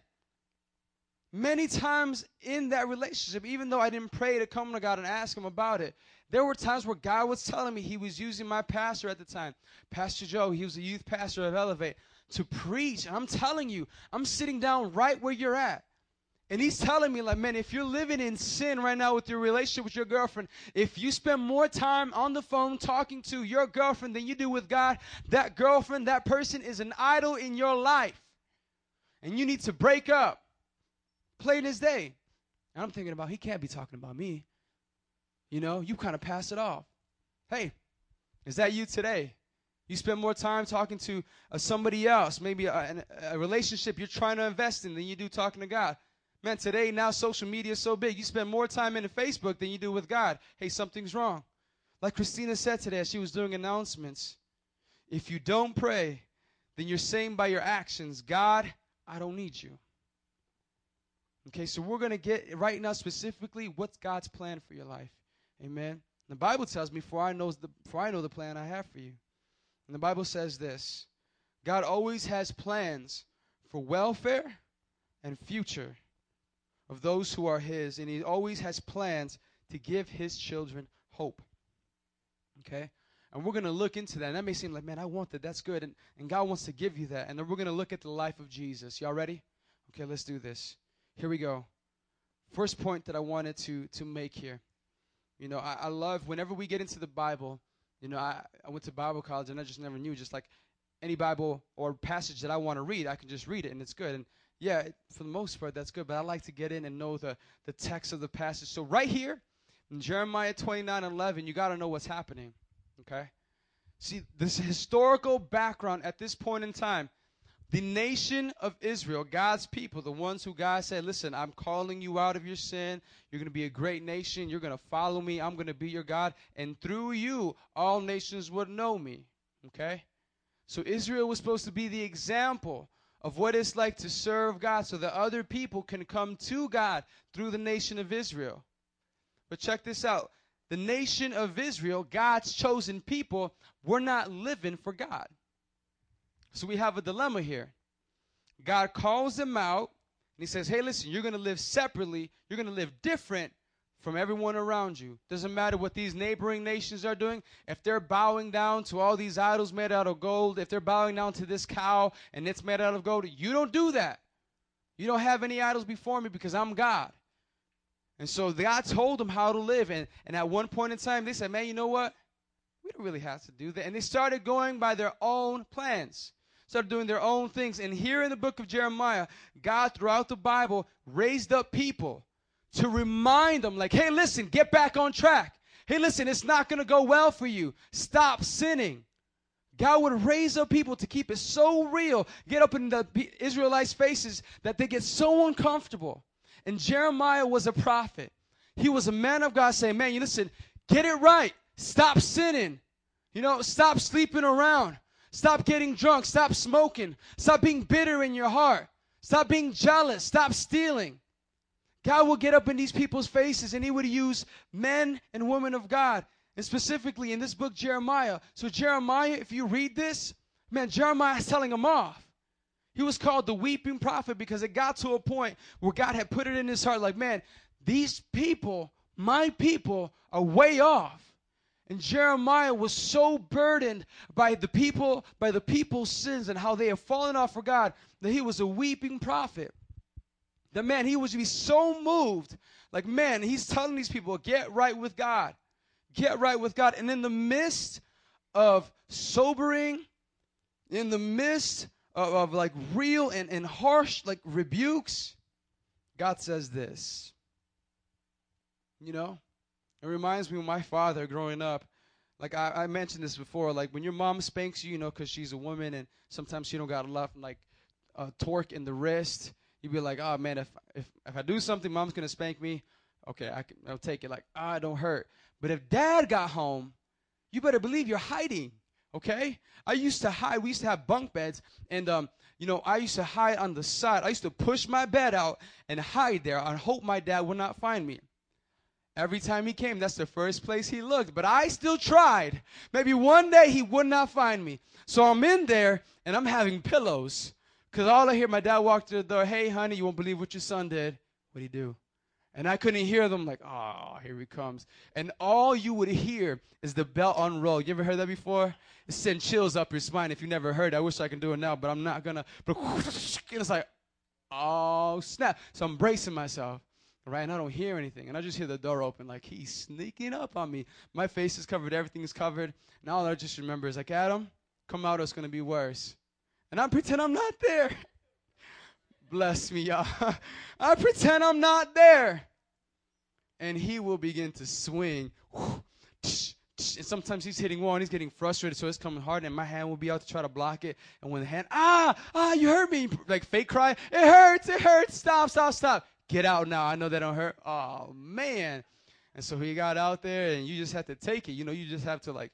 many times in that relationship, even though I didn't pray to come to God and ask Him about it, there were times where God was telling me He was using my pastor at the time, Pastor Joe. He was a youth pastor of Elevate to preach. And I'm telling you, I'm sitting down right where you're at. And he's telling me, like, man, if you're living in sin right now with your relationship with your girlfriend, if you spend more time on the phone talking to your girlfriend than you do with God, that girlfriend, that person is an idol in your life. And you need to break up. Plain as day. And I'm thinking about, he can't be talking about me. You know, you kind of pass it off. Hey, is that you today? You spend more time talking to uh, somebody else, maybe a, a, relationship you're trying to invest in than you do talking to God. Man, today, now social media is so big. You spend more time in Facebook than you do with God. Hey, something's wrong. Like Christina said today she was doing announcements, if you don't pray, then you're saying by your actions, God, I don't need you. Okay, so we're going to get right now specifically what's God's plan for your life. Amen. The Bible tells me, for I, knows the, for I know the plan I have for you. And the Bible says this God always has plans for welfare and future of those who are His, and He always has plans to give His children hope. Okay? And we're going to look into that. And that may seem like, man, I want that. That's good. And, and God wants to give you that. And then we're going to look at the life of Jesus. Y'all ready? Okay, let's do this. Here we go. First point that I wanted to, to make here. You know, I, I love whenever we get into the Bible, you know, I, I went to Bible college and I just never knew. Just like any Bible or passage that I want to read, I can just read it and it's good. And yeah, for the most part, that's good. But I like to get in and know the, the text of the passage. So right here in Jeremiah 29 11, you got to know what's happening. Okay? See, this historical background at this point in time the nation of Israel, God's people, the ones who God said, Listen, I'm calling you out of your sin. You're going to be a great nation. You're going to follow me. I'm going to be your God. And through you, all nations would know me. Okay? So Israel was supposed to be the example of what it's like to serve God so that other people can come to God through the nation of Israel. But check this out the nation of Israel, God's chosen people, were not living for God. So we have a dilemma here. God calls them out and he says, Hey, listen, you're going to live separately, you're going to live different from everyone around you. Doesn't matter what these neighboring nations are doing. If they're bowing down to all these idols made out of gold, if they're bowing down to this cow and it's made out of gold, you don't do that. You don't have any idols before me because I'm God. And so God told them how to live. And, and at one point in time, they said, Man, you know what? We don't really have to do that. And they started going by their own plans started doing their own things. And here in the book of Jeremiah, God throughout the Bible raised up people to remind them, like, hey, listen, get back on track. Hey, listen, it's not going to go well for you. Stop sinning. God would raise up people to keep it so real, get up in the Israelites' faces that they get so uncomfortable. And Jeremiah was a prophet. He was a man of God saying, Man, you listen, get it right. Stop sinning. You know, stop sleeping around. Stop getting drunk. Stop smoking. Stop being bitter in your heart. Stop being jealous. Stop stealing. God will get up in these people's faces and he would use men and women of God. And specifically in this book, Jeremiah. So, Jeremiah, if you read this, man, Jeremiah is telling them off. He was called the weeping prophet because it got to a point where God had put it in his heart like, man, these people, my people, are way off. And Jeremiah was so burdened by the people, by the people's sins and how they have fallen off for God, that he was a weeping prophet. The man, he was to be so moved. Like, man, he's telling these people, get right with God. Get right with God. And in the midst of sobering, in the midst of, of like real and, and harsh like rebukes, God says this. You know, it reminds me of my father growing up. Like I, I mentioned this before. Like when your mom spanks you, you know, because she's a woman and sometimes she don't got enough like uh, torque in the wrist. You'd be like, oh man, if if if I do something, mom's gonna spank me. Okay, I can, I'll take it. Like ah, it don't hurt. But if dad got home, you better believe you're hiding. Okay, I used to hide. We used to have bunk beds, and um, you know, I used to hide on the side. I used to push my bed out and hide there and hope my dad would not find me. Every time he came, that's the first place he looked. But I still tried. Maybe one day he would not find me. So I'm in there and I'm having pillows. Because all I hear, my dad walked to the door, hey, honey, you won't believe what your son did. What'd he do? And I couldn't hear them, like, oh, here he comes. And all you would hear is the belt unroll. You ever heard that before? It sent chills up your spine. If you never heard, I wish I could do it now, but I'm not gonna. But it's like, oh snap! So I'm bracing myself right? And I don't hear anything. And I just hear the door open, like he's sneaking up on me. My face is covered, everything is covered. And all I just remember is like, Adam, come out, it's gonna be worse. And I pretend I'm not there. (laughs) Bless me, y'all. (laughs) I pretend I'm not there. And he will begin to swing. (sighs) And sometimes he's hitting one, he's getting frustrated, so it's coming hard, and my hand will be out to try to block it. And when the hand, ah, ah, you hurt me, like fake cry, it hurts, it hurts, stop, stop, stop. Get out now. I know that don't hurt. Oh, man. And so he got out there, and you just have to take it. You know, you just have to, like,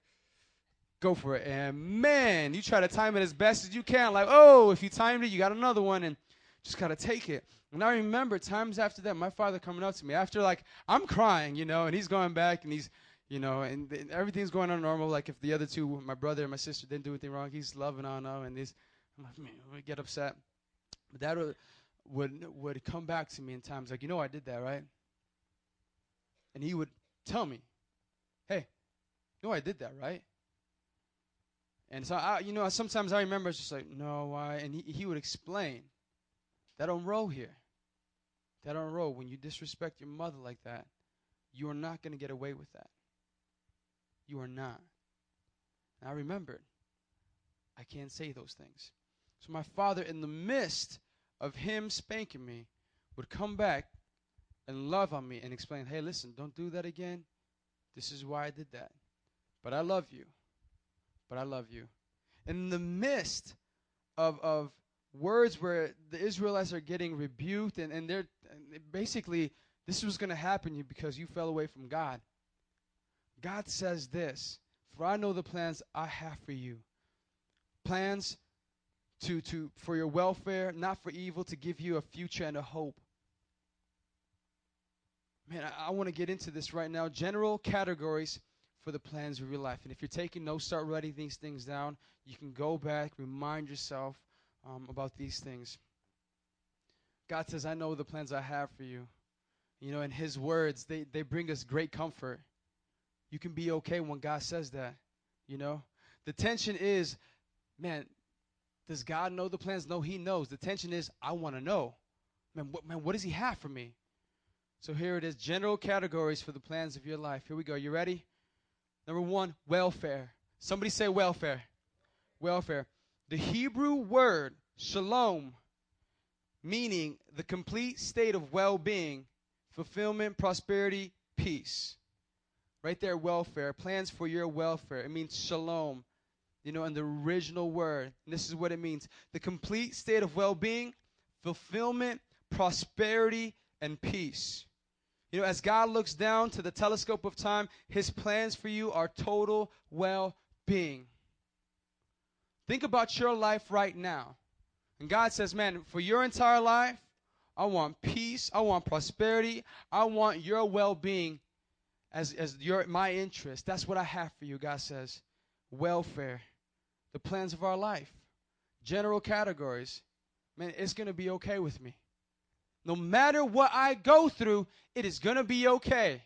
go for it. And man, you try to time it as best as you can. Like, oh, if you timed it, you got another one, and just got to take it. And I remember times after that, my father coming up to me after, like, I'm crying, you know, and he's going back, and he's, you know, and, and everything's going on normal. Like, if the other two, my brother and my sister, didn't do anything wrong, he's loving on them, and he's, I'm like, man, we get upset. But that was would would come back to me in times like, you know, I did that, right? And he would tell me, "Hey, know, I did that, right?" And so, I, you know, sometimes I remember it's just like, "No, why?" And he he would explain, "That don't roll here. That don't roll. When you disrespect your mother like that, you are not going to get away with that. You are not." And I remembered, I can't say those things. So my father, in the midst of him spanking me would come back and love on me and explain, hey, listen, don't do that again. This is why I did that. But I love you. But I love you. In the midst of, of words where the Israelites are getting rebuked and, and they're and basically this was going to happen to you because you fell away from God. God says this, for I know the plans I have for you. Plans to, to, for your welfare, not for evil, to give you a future and a hope. Man, I, I want to get into this right now. General categories for the plans of your life. And if you're taking notes, start writing these things down. You can go back, remind yourself um, about these things. God says, I know the plans I have for you. You know, in His words, they, they bring us great comfort. You can be okay when God says that, you know. The tension is, man, does God know the plans? No, He knows. The tension is, I want to know. Man what, man, what does He have for me? So here it is general categories for the plans of your life. Here we go. You ready? Number one, welfare. Somebody say welfare. Welfare. The Hebrew word shalom, meaning the complete state of well being, fulfillment, prosperity, peace. Right there, welfare. Plans for your welfare. It means shalom you know, in the original word. This is what it means the complete state of well being, fulfillment, prosperity, and peace. You know, as God looks down to the telescope of time, his plans for you are total well being. Think about your life right now. And God says, man, for your entire life, I want peace, I want prosperity, I want your well being as, as your my interest. That's what I have for you, God says. Welfare the plans of our life, general categories, man, it's going to be okay with me. No matter what I go through, it is going to be okay.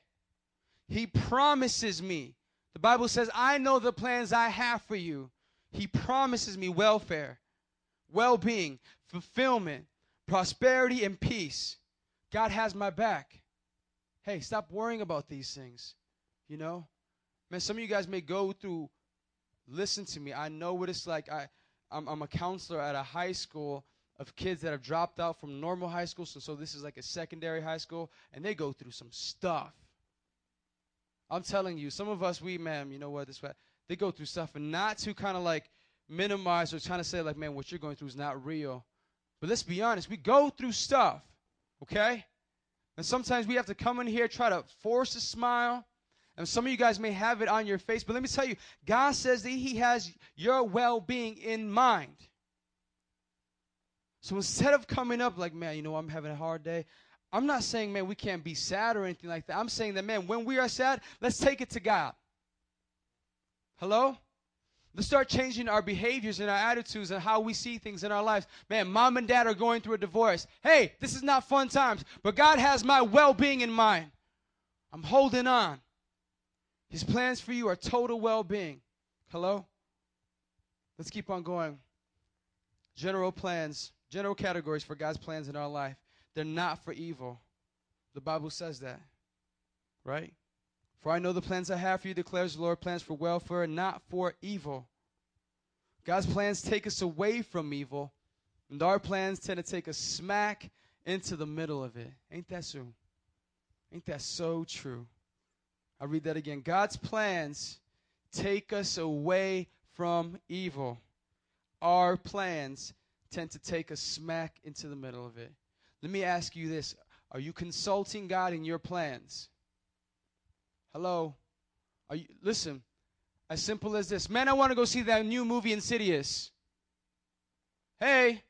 He promises me. The Bible says, I know the plans I have for you. He promises me welfare, well being, fulfillment, prosperity, and peace. God has my back. Hey, stop worrying about these things. You know? Man, some of you guys may go through listen to me. I know what it's like. I I'm, I'm a counselor at a high school of kids that have dropped out from normal high school. So, so this is like a secondary high school, and they go through some stuff. I'm telling you, some of us, we, man, you know what, this way, they go through stuff, and not to kind of like minimize or trying to say, like, man, what you're going through is not real. But let's be honest, we go through stuff, okay? And sometimes we have to come in here, try to force a smile. And some of you guys may have it on your face, but let me tell you, God says that He has your well being in mind. So instead of coming up like, man, you know, I'm having a hard day, I'm not saying, man, we can't be sad or anything like that. I'm saying that, man, when we are sad, let's take it to God. Hello? Let's start changing our behaviors and our attitudes and how we see things in our lives. Man, mom and dad are going through a divorce. Hey, this is not fun times, but God has my well being in mind. I'm holding on. His plans for you are total well being. Hello? Let's keep on going. General plans, general categories for God's plans in our life. They're not for evil. The Bible says that. Right? For I know the plans I have for you, declares the Lord, plans for welfare, not for evil. God's plans take us away from evil, and our plans tend to take us smack into the middle of it. Ain't that so? Ain't that so true? I'll read that again. God's plans take us away from evil. Our plans tend to take us smack into the middle of it. Let me ask you this Are you consulting God in your plans? Hello? Are you, listen, as simple as this. Man, I want to go see that new movie, Insidious. Hey,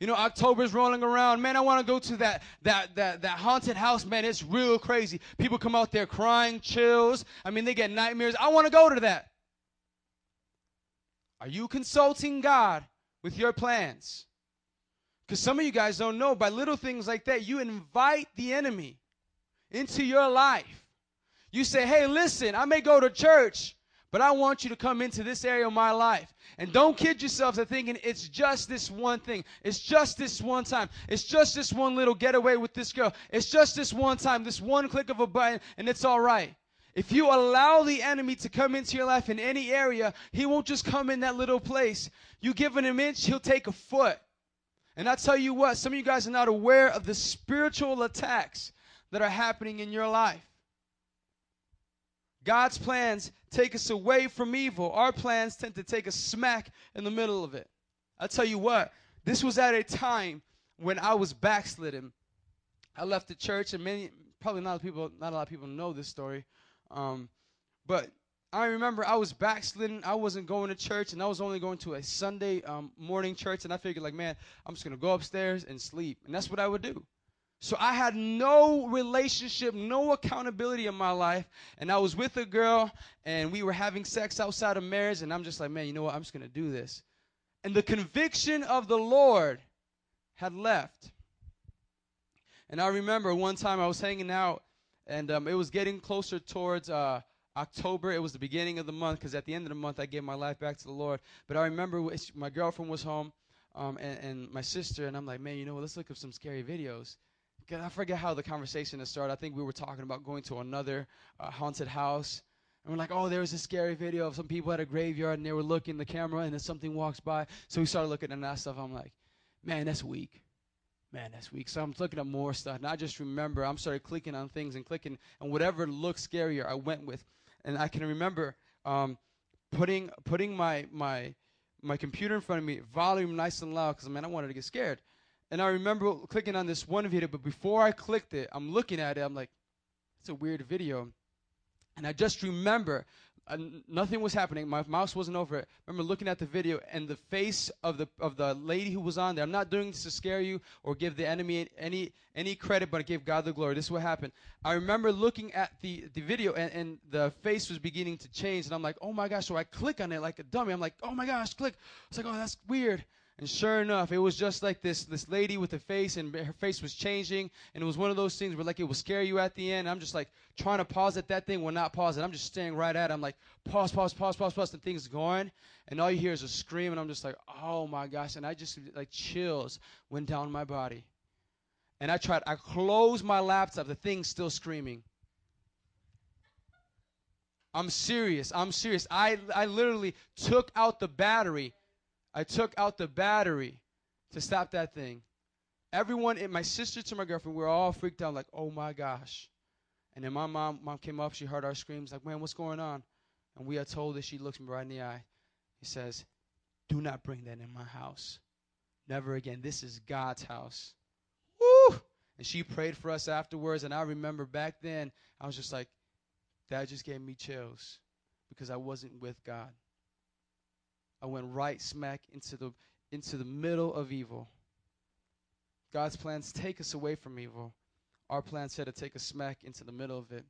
you know, October's rolling around. Man, I want to go to that, that, that, that haunted house. Man, it's real crazy. People come out there crying, chills. I mean, they get nightmares. I want to go to that. Are you consulting God with your plans? Because some of you guys don't know, by little things like that, you invite the enemy into your life. You say, hey, listen, I may go to church, but I want you to come into this area of my life. And don't kid yourselves at thinking it's just this one thing. It's just this one time. It's just this one little getaway with this girl. It's just this one time, this one click of a button, and it's all right. If you allow the enemy to come into your life in any area, he won't just come in that little place. You give him an inch, he'll take a foot. And I tell you what, some of you guys are not aware of the spiritual attacks that are happening in your life. God's plans take us away from evil. Our plans tend to take us smack in the middle of it. I tell you what, this was at a time when I was backslidden. I left the church, and many, probably not a lot of people, not a lot of people know this story. Um, but I remember I was backslidden. I wasn't going to church, and I was only going to a Sunday um, morning church. And I figured, like, man, I'm just gonna go upstairs and sleep, and that's what I would do. So I had no relationship, no accountability in my life. And I was with a girl and we were having sex outside of marriage. And I'm just like, man, you know what? I'm just going to do this. And the conviction of the Lord had left. And I remember one time I was hanging out and um, it was getting closer towards uh, October. It was the beginning of the month because at the end of the month I gave my life back to the Lord. But I remember my girlfriend was home um, and, and my sister. And I'm like, man, you know what? Let's look up some scary videos. I forget how the conversation has started. I think we were talking about going to another uh, haunted house. And we're like, oh, there was a scary video of some people at a graveyard and they were looking the camera and then something walks by. So we started looking at that stuff. I'm like, man, that's weak. Man, that's weak. So I'm looking at more stuff. And I just remember I'm started clicking on things and clicking and whatever looked scarier I went with. And I can remember um, putting putting my my my computer in front of me, volume nice and loud, because man, I wanted to get scared. And I remember clicking on this one video, but before I clicked it, I'm looking at it. I'm like, it's a weird video. And I just remember uh, nothing was happening. My mouse wasn't over it. I remember looking at the video and the face of the of the lady who was on there. I'm not doing this to scare you or give the enemy any any credit, but I gave God the glory. This is what happened. I remember looking at the the video and, and the face was beginning to change, and I'm like, oh my gosh! So I click on it like a dummy. I'm like, oh my gosh, click. It's like, oh, that's weird. And sure enough, it was just like this this lady with a face, and her face was changing, and it was one of those things where like it would scare you at the end. I'm just like trying to pause it. That thing will not pause it. I'm just staring right at it. I'm like pause, pause, pause, pause, pause. The thing's going, and all you hear is a scream, and I'm just like, oh my gosh! And I just like chills went down my body, and I tried. I closed my laptop. The thing's still screaming. I'm serious. I'm serious. I I literally took out the battery I took out the battery to stop that thing. Everyone, my sister to my girlfriend, we were all freaked out, like, oh my gosh. And then my mom, mom came up, she heard our screams, like, man, what's going on? And we are told that she looks me right in the eye. He says, do not bring that in my house. Never again. This is God's house. Woo! And she prayed for us afterwards. And I remember back then, I was just like, that just gave me chills because I wasn't with God. I went right smack into the into the middle of evil. God's plans take us away from evil. Our plans said to take us smack into the middle of it.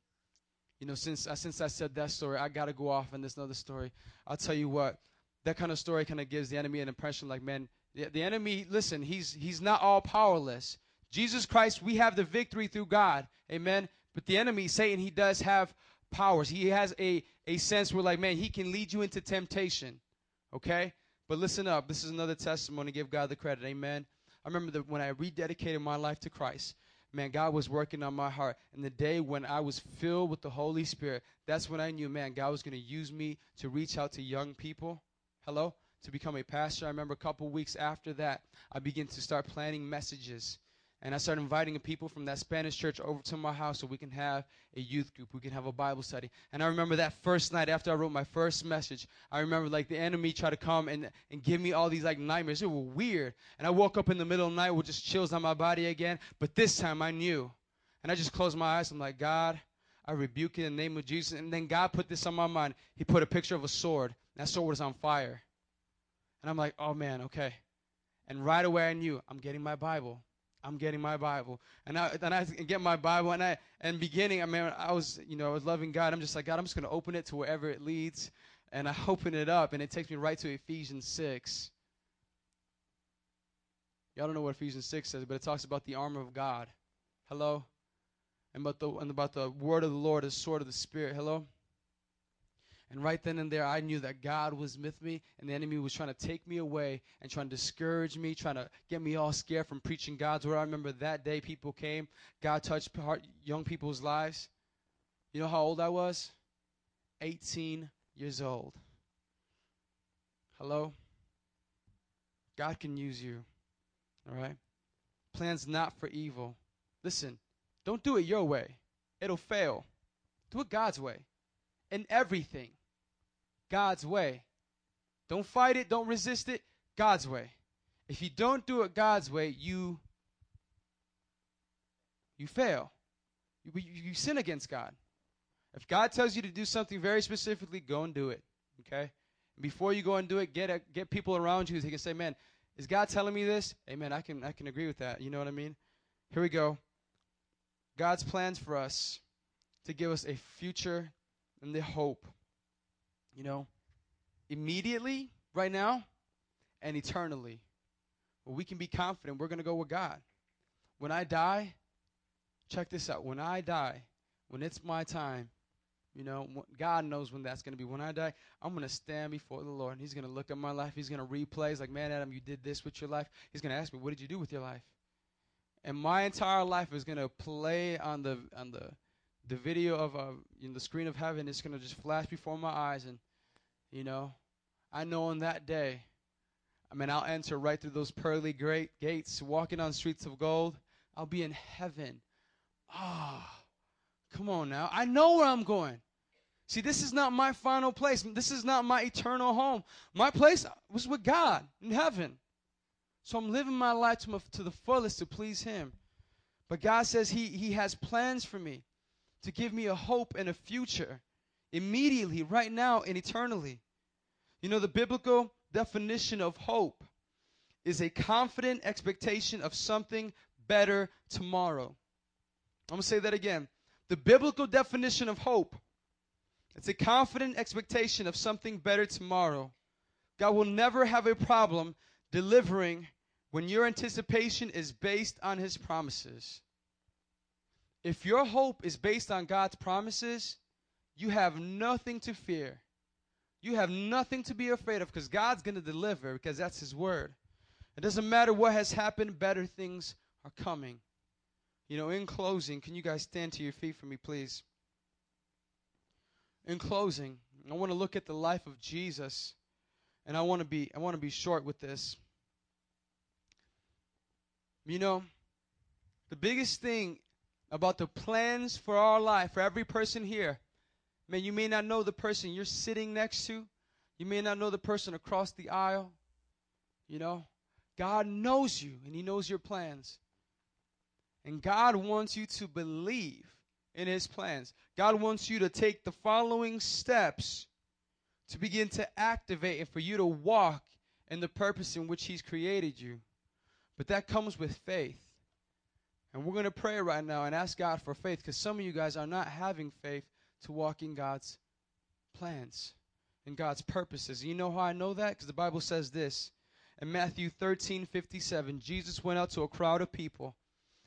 You know, since uh, since I said that story, I got to go off on this another story. I'll tell you what, that kind of story kind of gives the enemy an impression like, man, the, the enemy, listen, he's he's not all powerless. Jesus Christ, we have the victory through God. Amen. But the enemy, Satan, he does have powers. He has a, a sense where, like, man, he can lead you into temptation. Okay? But listen up. This is another testimony. Give God the credit. Amen. I remember that when I rededicated my life to Christ, man, God was working on my heart. And the day when I was filled with the Holy Spirit, that's when I knew, man, God was going to use me to reach out to young people. Hello? To become a pastor. I remember a couple weeks after that, I began to start planning messages and I started inviting people from that Spanish church over to my house so we can have a youth group. We can have a Bible study. And I remember that first night after I wrote my first message, I remember like the enemy tried to come and, and give me all these like nightmares. It was weird. And I woke up in the middle of the night with just chills on my body again. But this time I knew. And I just closed my eyes. I'm like, God, I rebuke you in the name of Jesus. And then God put this on my mind. He put a picture of a sword. That sword was on fire. And I'm like, oh man, okay. And right away I knew I'm getting my Bible. I'm getting my Bible. And I, then I get my Bible, and I, and beginning, I mean, I was, you know, I was loving God. I'm just like, God, I'm just to open it to wherever it leads. And I open it up, and it takes me right to Ephesians 6. Y'all don't know what Ephesians 6 says, but it talks about the armor of God. Hello? And about the, and about the word of the Lord, the sword of the Spirit. Hello? And right then and there, I knew that God was with me, and the enemy was trying to take me away and trying to discourage me, trying to get me all scared from preaching God's word. I remember that day people came, God touched young people's lives. You know how old I was? 18 years old. Hello? God can use you. All right? Plans not for evil. Listen, don't do it your way, it'll fail. Do it God's way in everything. God's way. Don't fight it, don't resist it, God's way. If you don't do it God's way, you you fail. You, you, you sin against God. If God tells you to do something very specifically, go and do it. Okay? Before you go and do it, get a, get people around you who can say, "Man, is God telling me this?" Amen. I can I can agree with that. You know what I mean? Here we go. God's plans for us to give us a future and the hope you know, immediately, right now, and eternally. Well, we can be confident we're going to go with God. When I die, check this out. When I die, when it's my time, you know, God knows when that's going to be. When I die, I'm going to stand before the Lord. And he's going to look at my life. He's going to replay. He's like, man, Adam, you did this with your life. He's going to ask me, what did you do with your life? And my entire life is going to play on the on the the video of uh, in the screen of heaven is going to just flash before my eyes and you know i know on that day i mean i'll enter right through those pearly great gates walking on streets of gold. I'll be in heaven. Ah oh, come on now. I know where i'm going. See this is not my final place. This is not my eternal home. My place was with god in heaven. So i'm living my life to, my, to the fullest to please him. But god says he, he has plans for me to give me a hope and a future immediately, right now, and eternally. You know, the biblical definition of hope is a confident expectation of something better tomorrow. I'm going to say that again. The biblical definition of hope it's a confident expectation of something better tomorrow. God will never have a problem delivering when your anticipation is based on his promises. If your hope is based on God's promises, you have nothing to fear. You have nothing to be afraid of because God's going to deliver because that's His word. It doesn't matter what has happened, better things are coming. You know, in closing, can you guys stand to your feet for me, please? In closing, I want to look at the life of Jesus And I want to be I want to be short with this. You know, the biggest thing about the plans for our life, for every person here, man, you may not know the person you're sitting next to. You may not know the person across the aisle. You know, God knows you and He knows your plans. And God wants you to believe in His plans. God wants you to take the following steps to begin to activate and for you to walk in the purpose in which He's created you. But that comes with faith. And we're going to pray right now and ask God for faith because some of you guys are not having faith to walk in God's plans and God's purposes. And you know how I know that? Because the Bible says this. In Matthew 13 57, Jesus went out to a crowd of people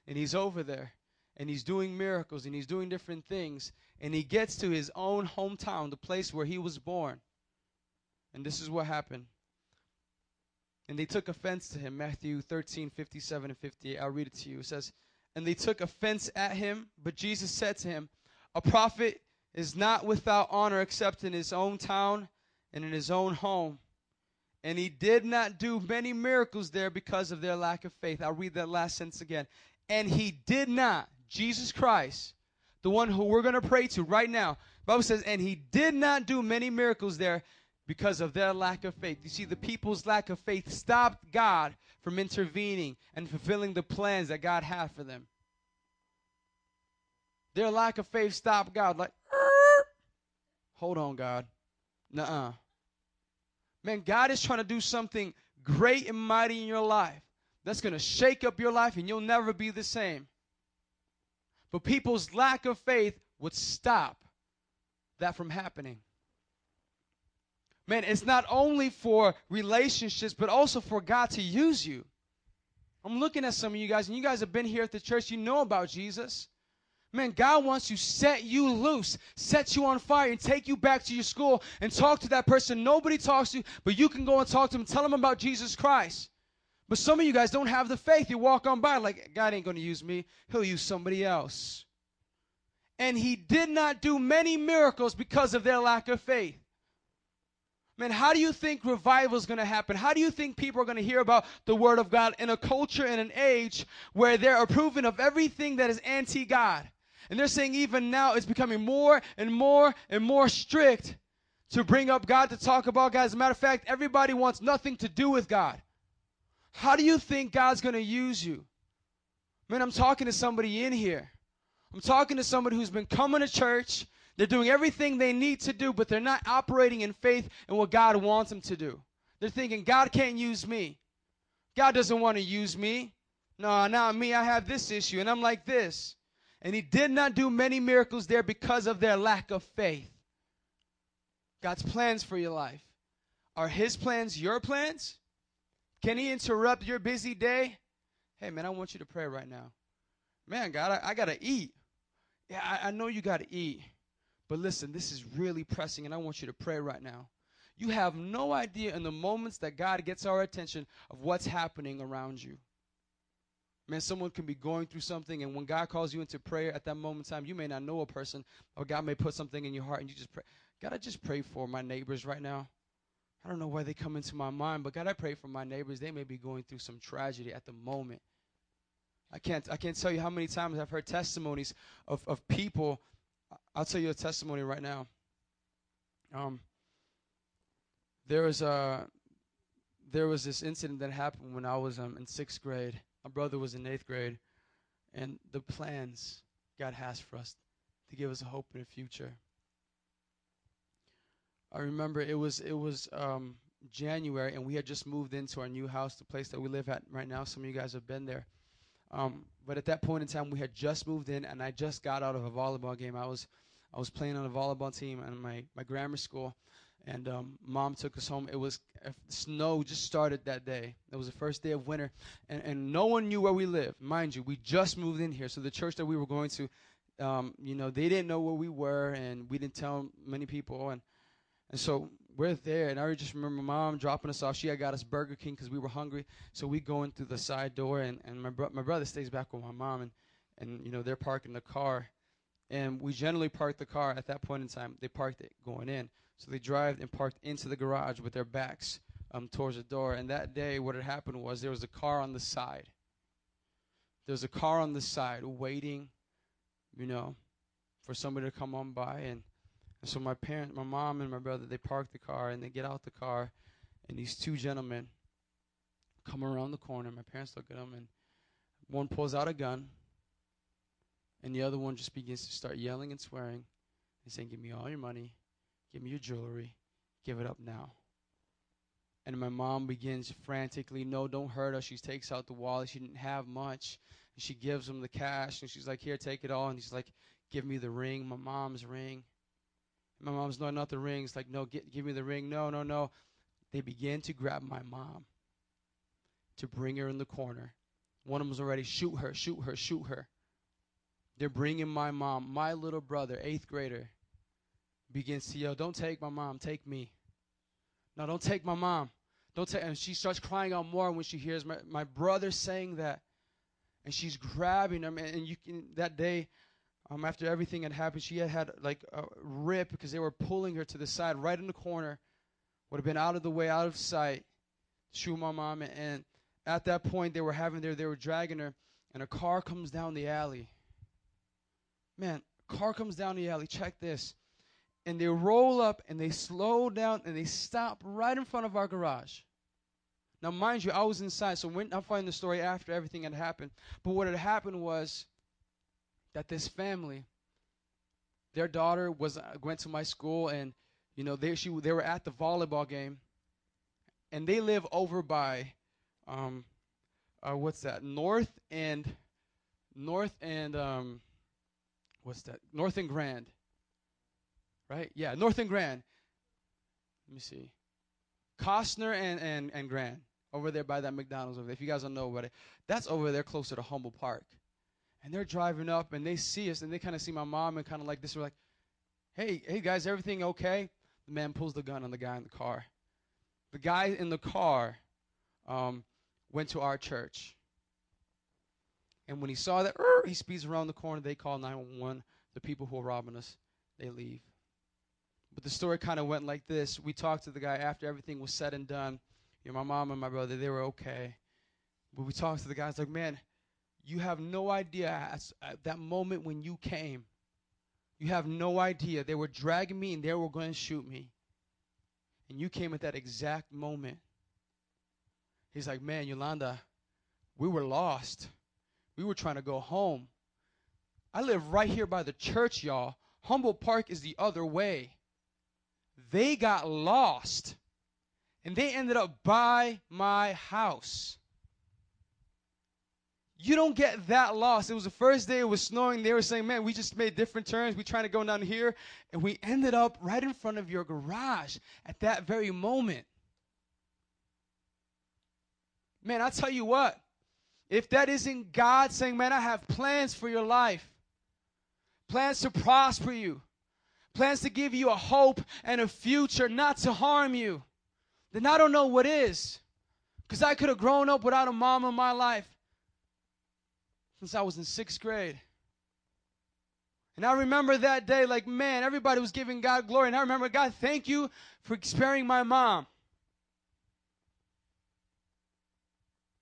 and he's over there and he's doing miracles and he's doing different things. And he gets to his own hometown, the place where he was born. And this is what happened. And they took offense to him. Matthew 13, 57 and 58. I'll read it to you. It says, And they took offense at him, but Jesus said to him, A prophet is not without honor except in his own town and in his own home. And he did not do many miracles there because of their lack of faith. I'll read that last sentence again. And he did not, Jesus Christ, the one who we're going to pray to right now. Bible says, and he did not do many miracles there because of their lack of faith. You see, the people's lack of faith stopped God from intervening and fulfilling the plans that God had for them. Their lack of faith stopped God. Like, (laughs) hold on, God. Nuh-uh. Man, God is trying to do something great and mighty in your life that's going to shake up your life and you'll never be the same. But people's lack of faith would stop that from happening. Man, it's not only for relationships, but also for God to use you. I'm looking at some of you guys, and you guys have been here at the church, you know about Jesus. Man, God wants to set you loose, set you on fire, and take you back to your school and talk to that person nobody talks to, you, but you can go and talk to them, tell them about Jesus Christ. But some of you guys don't have the faith. You walk on by like, God ain't going to use me, He'll use somebody else. And He did not do many miracles because of their lack of faith. Man, how do you think revival is going to happen? How do you think people are going to hear about the Word of God in a culture and an age where they're approving of everything that is anti God? And they're saying even now it's becoming more and more and more strict to bring up God, to talk about God. As a matter of fact, everybody wants nothing to do with God. How do you think God's going to use you? Man, I'm talking to somebody in here. I'm talking to somebody who's been coming to church. They're doing everything they need to do, but they're not operating in faith in what God wants them to do. They're thinking, God can't use me. God doesn't want to use me. No, not me. I have this issue, and I'm like this. And He did not do many miracles there because of their lack of faith. God's plans for your life. Are His plans your plans? Can He interrupt your busy day? Hey, man, I want you to pray right now. Man, God, I, I got to eat. Yeah, I, I know you got to eat. But listen, this is really pressing, and I want you to pray right now. You have no idea in the moments that God gets our attention of what's happening around you. Man, someone can be going through something, and when God calls you into prayer at that moment in time, you may not know a person, or God may put something in your heart, and you just pray. God, I just pray for my neighbors right now. I don't know why they come into my mind, but God, I pray for my neighbors. They may be going through some tragedy at the moment. I can't, I can't tell you how many times I've heard testimonies of, of people. I'll tell you a testimony right now. Um, there was a, there was this incident that happened when I was um, in sixth grade. My brother was in eighth grade, and the plans God has for us to give us a hope in the future. I remember it was it was um, January, and we had just moved into our new house, the place that we live at right now. Some of you guys have been there. Um, but at that point in time, we had just moved in, and I just got out of a volleyball game. I was I was playing on a volleyball team in my my grammar school, and um, mom took us home. It was snow just started that day. It was the first day of winter, and and no one knew where we lived. Mind you, we just moved in here, so the church that we were going to, um, you know, they didn't know where we were, and we didn't tell many people, and and so we're there, and I just remember my mom dropping us off. She had got us Burger King because we were hungry. So we go in through the side door, and, and my, bro- my brother stays back with my mom, and, and, you know, they're parking the car. And we generally park the car at that point in time. They parked it going in. So they drive and parked into the garage with their backs um, towards the door. And that day, what had happened was there was a car on the side. There was a car on the side waiting, you know, for somebody to come on by. And, so my parent, my mom and my brother, they park the car and they get out the car. And these two gentlemen come around the corner. My parents look at them, and one pulls out a gun, and the other one just begins to start yelling and swearing and saying, Give me all your money, give me your jewelry, give it up now. And my mom begins frantically, No, don't hurt her. She takes out the wallet. She didn't have much. And she gives him the cash, and she's like, Here, take it all. And he's like, Give me the ring, my mom's ring. My mom's, No, not the ring. It's like, No, get, give me the ring. No, no, no. They begin to grab my mom to bring her in the corner. One of them's already shoot her, shoot her, shoot her. They're bringing my mom, my little brother, eighth grader, begins to yell, Don't take my mom, take me. No, don't take my mom. Don't take and she starts crying out more when she hears my, my brother saying that. And she's grabbing him and, and you can that day um, after everything had happened, she had had like a rip because they were pulling her to the side, right in the corner, would have been out of the way, out of sight, shoot my mom. And at that point, they were having there, they were dragging her, and a car comes down the alley. Man, car comes down the alley. Check this. And they roll up and they slow down and they stop right in front of our garage. Now, mind you, I was inside, so when I find the story after everything had happened. But what had happened was that this family, their daughter was uh, went to my school, and you know they she they were at the volleyball game, and they live over by, um, uh, what's that? North and North and um, what's that? North and Grand. Right? Yeah, North and Grand. Let me see. Kostner and, and, and Grand over there by that McDonald's over there. If you guys don't know about it, that's over there closer to Humboldt Park. And they're driving up and they see us and they kind of see my mom and kind of like this. We're like, hey, hey guys, everything okay? The man pulls the gun on the guy in the car. The guy in the car um, went to our church. And when he saw that, er, he speeds around the corner. They call 911. The people who are robbing us, they leave. But the story kind of went like this. We talked to the guy after everything was said and done. You know, my mom and my brother, they were okay. But we talked to the guy. It's like, man, you have no idea at, at uh, that moment when you came. You have no idea. They were dragging me and they were going to shoot me. And you came at that exact moment. He's like, man, Yolanda, we were lost. We were trying to go home. I live right here by the church, y'all. Humboldt Park is the other way. They got lost. And they ended up by my house. You don't get that lost. It was the first day it was snowing. They were saying, man, we just made different turns. We trying to go down here. And we ended up right in front of your garage at that very moment. Man, I tell you what, if that isn't God saying, man, I have plans for your life, plans to prosper you, plans to give you a hope and a future, not to harm you, then I don't know what is. Because I could have grown up without a mom in my life since I was in sixth grade. And I remember that day, like, man, everybody was giving God glory. And I remember, God, thank you for sparing my mom.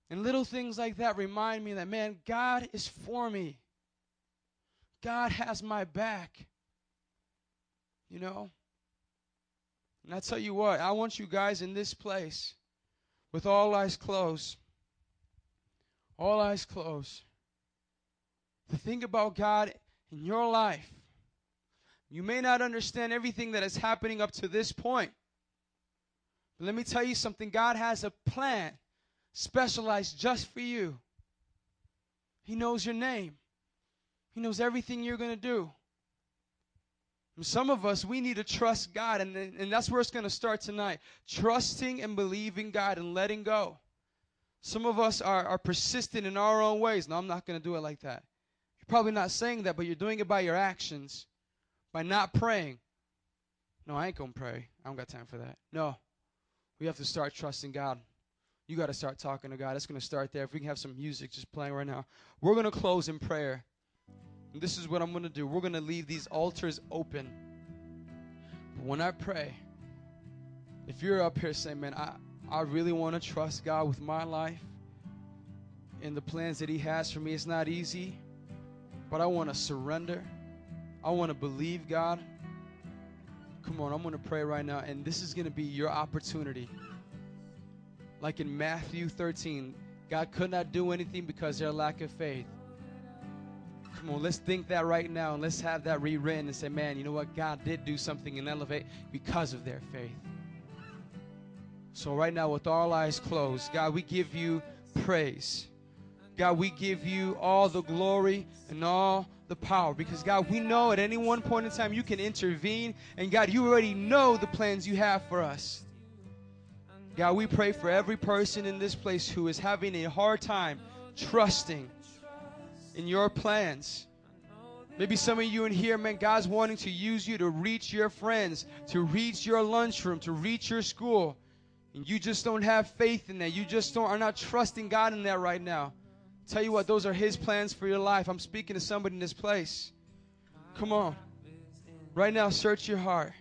And little things like that remind me that, man, God is for me. God has my back. You know? And I tell you what, I want you guys in this place with all eyes closed. All eyes closed. To think about God in your life. You may not understand everything that is happening up to this point. But let me tell you something God has a plan specialized just for you. He knows your name, He knows everything you're going to do. And some of us, we need to trust God, and, and that's where it's going to start tonight. Trusting and believing God and letting go. Some of us are, are persistent in our own ways. No, I'm not going to do it like that. You're probably not saying that, but you're doing it by your actions, by not praying. No, I ain't going to pray. I don't got time for that. No. We have to start trusting God. You got to start talking to God. It's going to start there. If we can have some music just playing right now. We're going to close in prayer. And this is what I'm going to do. We're going to leave these altars open. But when I pray, if you're up here saying, man, I, I really want to trust God with my life and the plans that He has for me. It's not easy, but I want to surrender. I want to believe God. Come on, I'm going to pray right now, and this is going to be your opportunity. Like in Matthew 13, God could not do anything because their lack of faith. Come on, let's think that right now and let's have that rewritten and say, man, you know what? God did do something and elevate because of their faith. So, right now, with all eyes closed, God, we give you praise. God, we give you all the glory and all the power because, God, we know at any one point in time you can intervene. And, God, you already know the plans you have for us. God, we pray for every person in this place who is having a hard time trusting in your plans. Maybe some of you in here, man, God's wanting to use you to reach your friends, to reach your lunchroom, to reach your school. And you just don't have faith in that. You just don't are not trusting God in that right now. Tell you what, those are his plans for your life. I'm speaking to somebody in this place. Come on. Right now, search your heart.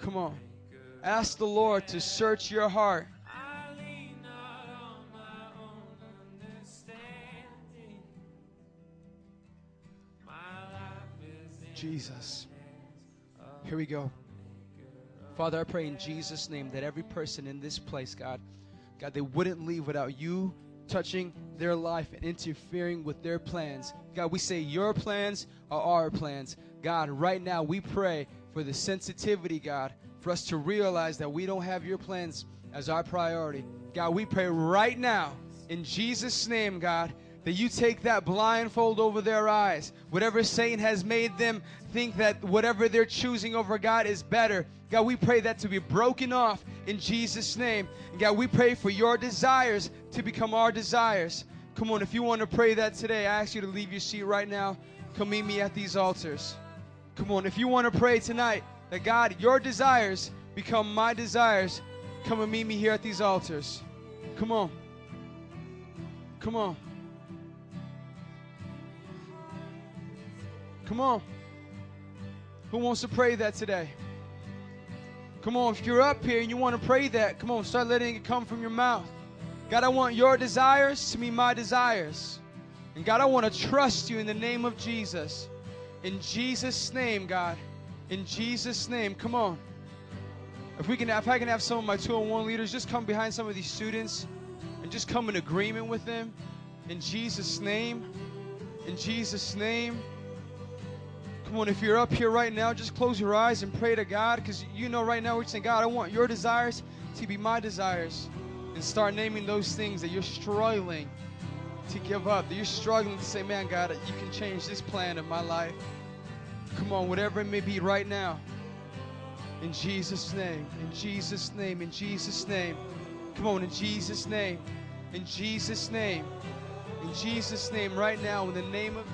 Come on. Ask the Lord to search your heart. Jesus. Here we go. Father, I pray in Jesus' name that every person in this place, God, God, they wouldn't leave without you touching their life and interfering with their plans. God, we say your plans are our plans. God, right now we pray for the sensitivity, God, for us to realize that we don't have your plans as our priority. God, we pray right now in Jesus' name, God, that you take that blindfold over their eyes. Whatever Satan has made them think that whatever they're choosing over God is better. God, we pray that to be broken off in Jesus' name. God, we pray for your desires to become our desires. Come on, if you want to pray that today, I ask you to leave your seat right now. Come meet me at these altars. Come on, if you want to pray tonight that God, your desires become my desires, come and meet me here at these altars. Come on. Come on. Come on. Who wants to pray that today? Come on, if you're up here and you want to pray that, come on, start letting it come from your mouth. God, I want your desires to be my desires. And God, I want to trust you in the name of Jesus. In Jesus' name, God. In Jesus' name. Come on. If we can if I can have some of my two and one leaders just come behind some of these students and just come in agreement with them. In Jesus' name. In Jesus' name. Come on, if you're up here right now, just close your eyes and pray to God because you know right now we're saying, God, I want your desires to be my desires. And start naming those things that you're struggling to give up, that you're struggling to say, man, God, you can change this plan of my life. Come on, whatever it may be right now. In Jesus' name, in Jesus' name, in Jesus' name. Come on, in Jesus' name, in Jesus' name, in Jesus' name, right now, in the name of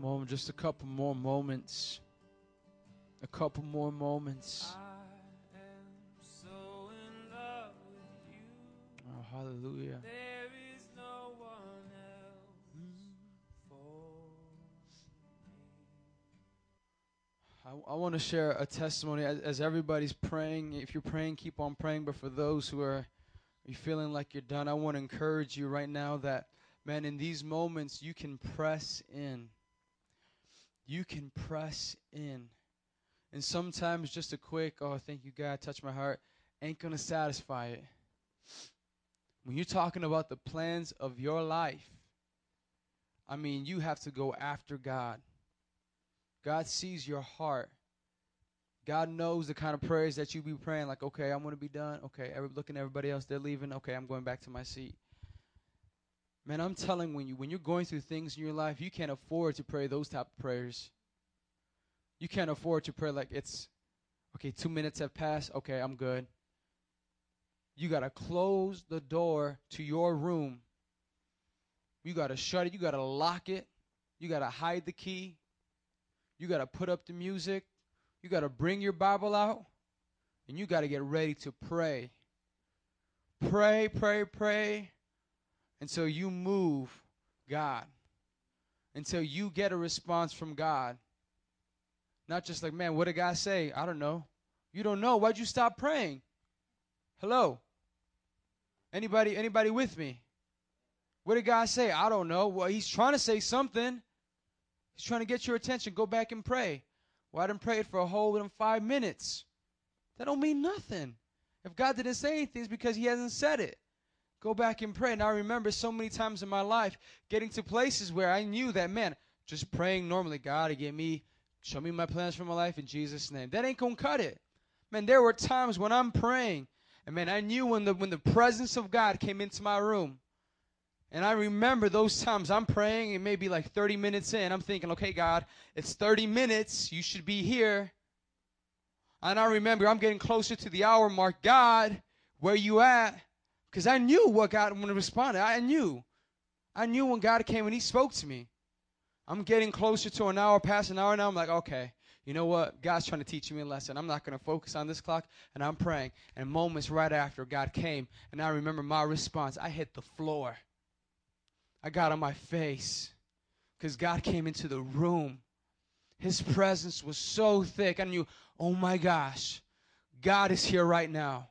Come on, just a couple more moments. A couple more moments. Oh, hallelujah. I, I want to share a testimony as, as, everybody's praying. If you're praying, keep on praying. But for those who are you feeling like you're done, I want to encourage you right now that, man, in these moments, you can press in. You can press in. And sometimes just a quick, oh, thank you, God, touch my heart, ain't going to satisfy it. When you're talking about the plans of your life, I mean, you have to go after God. God sees your heart. God knows the kind of prayers that you be praying, like, okay, I'm going to be done. Okay, every, looking at everybody else, they're leaving. Okay, I'm going back to my seat. Man, I'm telling when you when you're going through things in your life, you can't afford to pray those type of prayers. You can't afford to pray like it's okay, two minutes have passed, okay, I'm good. You gotta close the door to your room. You gotta shut it, you gotta lock it, you gotta hide the key, you got to put up the music. You got to bring your Bible out. And you got to get ready to pray. Pray, pray, pray until you move God. Until you get a response from God. Not just like, man, what did God say? I don't know. You don't know. Why'd you stop praying? Hello? Anybody anybody with me? What did God say? I don't know. Well, he's trying to say something. He's trying to get your attention. Go back and pray. Well, I didn't pray it for a whole five minutes. That don't mean nothing. If God didn't say anything, it's because He hasn't said it. Go back and pray. And I remember so many times in my life getting to places where I knew that, man, just praying normally, God, to get me, show me my plans for my life in Jesus' name. That ain't gonna cut it. Man, there were times when I'm praying, and man, I knew when the when the presence of God came into my room, and I remember those times I'm praying, and maybe like 30 minutes in. I'm thinking, okay, God, it's 30 minutes. You should be here. And I remember I'm getting closer to the hour mark. God, where you at? Because I knew what God would respond. I knew. I knew when God came and He spoke to me. I'm getting closer to an hour, past an hour now. I'm like, okay, you know what? God's trying to teach me a lesson. I'm not going to focus on this clock. And I'm praying. And moments right after, God came. And I remember my response. I hit the floor. I got on my face because God came into the room. His presence was so thick. I knew, oh my gosh, God is here right now.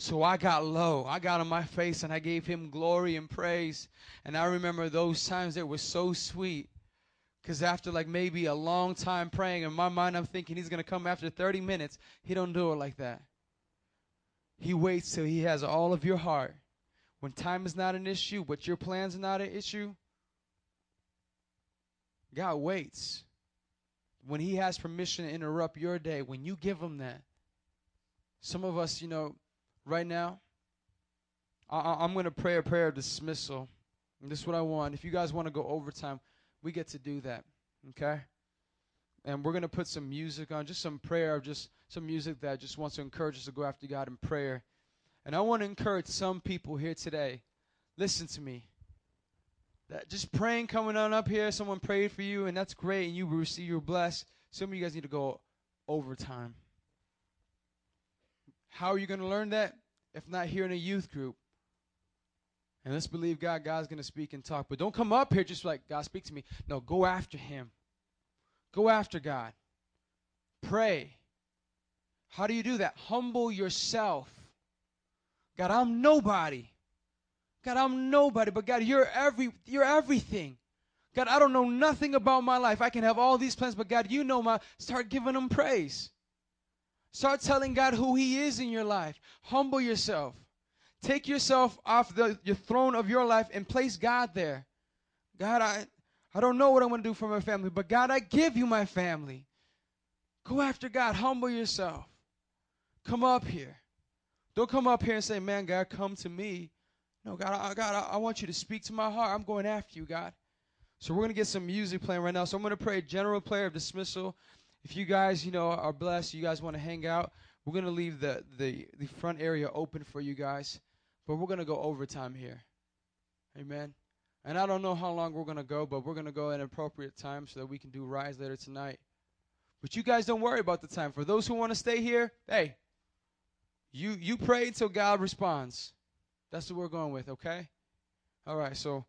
So I got low. I got on my face and I gave him glory and praise. And I remember those times that were so sweet. Because after like maybe a long time praying, in my mind I'm thinking he's going to come after 30 minutes. He don't do it like that. He waits till he has all of your heart. When time is not an issue, but your plans are not an issue, God waits. When He has permission to interrupt your day, when you give Him that. Some of us, you know, right now, I, am going to pray a prayer of dismissal. And this is what I want. If you guys want to go overtime, we get to do that. Okay? And we're going to put some music on, just some prayer, just some music that just wants to encourage us to go after God in prayer. And I want to encourage some people here today. Listen to me. That just praying coming on up here, someone prayed for you, and that's great, and you receive you're blessed. Some of you guys need to go overtime. How are you going to learn that? If not here in a youth group. And let's believe God, God's going to speak and talk. But don't come up here just like, God, speak to me. No, go after Him. Go after God. Pray. How do you do that? Humble yourself. God, I'm nobody. God, I'm nobody, but God, you're every you're everything. God, I don't know nothing about my life. I can have all these plans, but God, you know my start giving them praise. Start telling God who he is in your life. Humble yourself. Take yourself off the your throne of your life and place God there. God, I I don't know what I'm going to do for my family, but God, I give you my family. Go after God. Humble yourself. Come up here. Don't come up here and say, man, God, come to me. No, God, I, God, I, I want you to speak to my heart. I'm going after you, God. So we're going to get some music playing right now. So I'm going to pray a general prayer of dismissal. If you guys, you know, are blessed, you guys want to hang out, we're going to leave the, the, the front area open for you guys. But we're going to go overtime here. Amen. And I don't know how long we're going to go, but we're going to go at an appropriate time so that we can do Rise later tonight. But you guys don't worry about the time. For those who want to stay here, hey, you you pray until God responds. That's what we're going with, okay? All right, so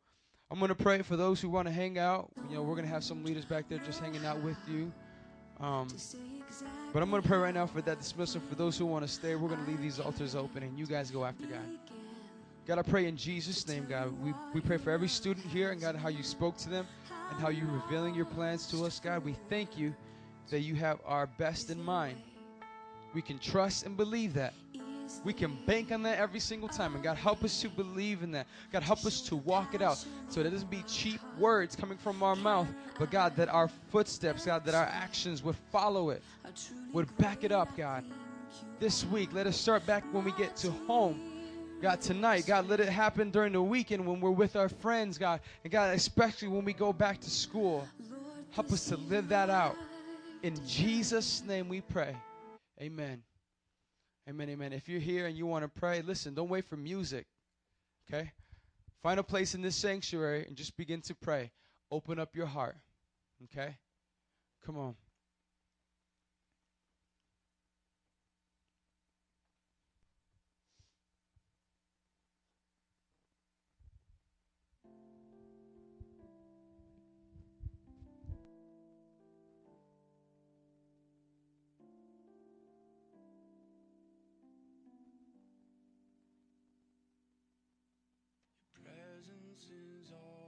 I'm going to pray for those who want to hang out. You know, we're going to have some leaders back there just hanging out with you. Um, but I'm going to pray right now for that dismissal. For those who want to stay, we're going to leave these altars open and you guys go after God. God, I pray in Jesus' name, God. We, we pray for every student here and God, how you spoke to them and how you're revealing your plans to us, God. We thank you that you have our best in mind. We can trust and believe that. We can bank on that every single time. And God, help us to believe in that. God, help us to walk it out so that it doesn't be cheap words coming from our mouth, but God, that our footsteps, God, that our actions would follow it, would back it up, God. This week, let us start back when we get to home. God, tonight, God, let it happen during the weekend when we're with our friends, God. And God, especially when we go back to school. Help us to live that out. In Jesus' name we pray. Amen. Amen, amen. If you're here and you want to pray, listen, don't wait for music. Okay? Find a place in this sanctuary and just begin to pray. Open up your heart. Okay? Come on. Presence is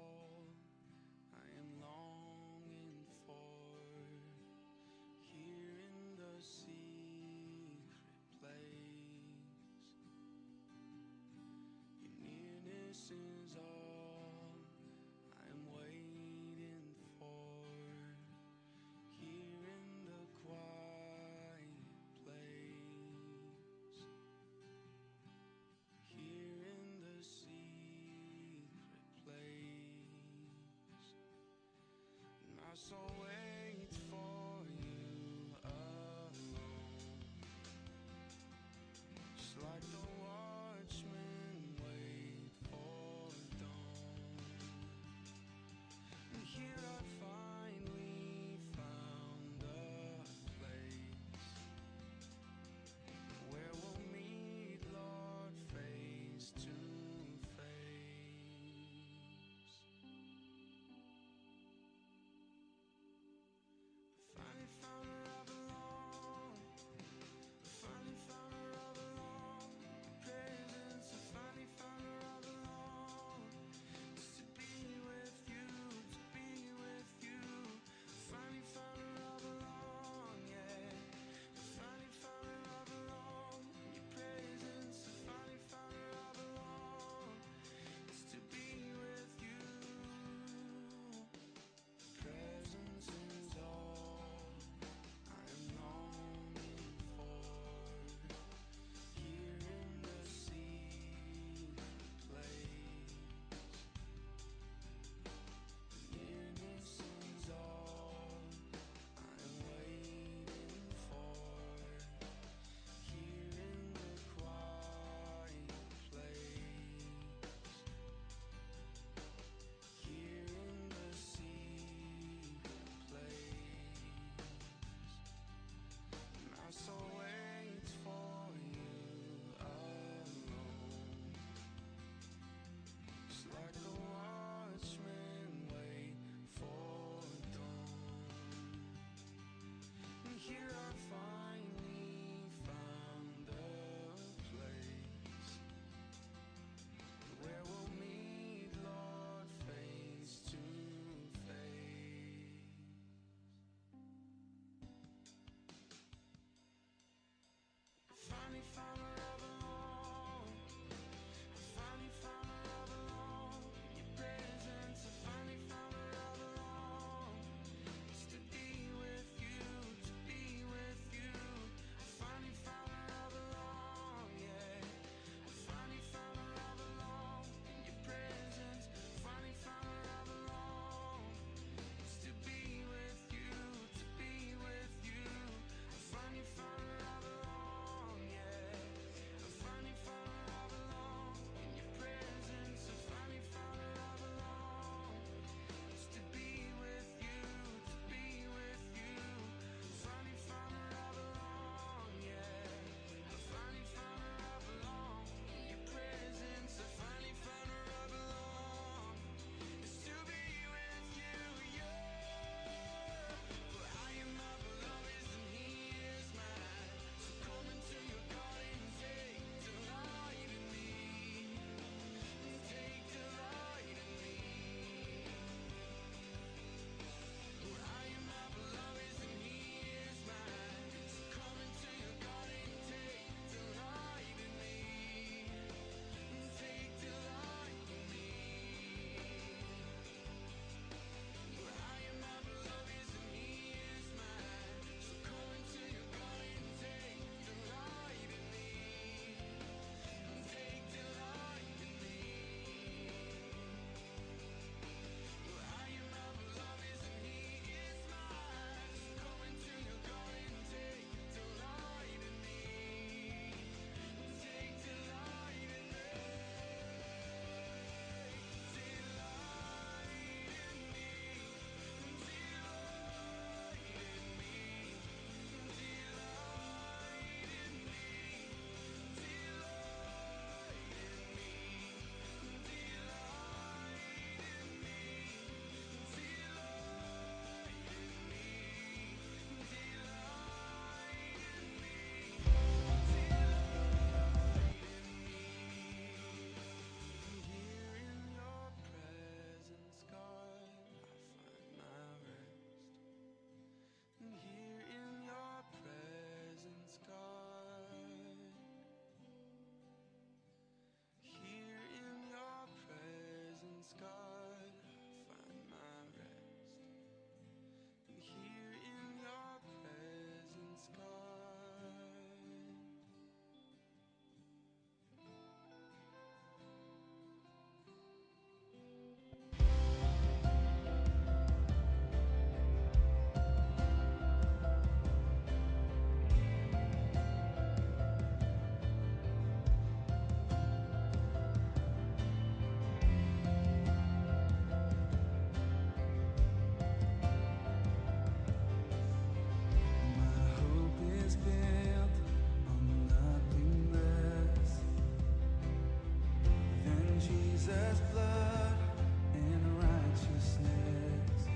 And righteousness.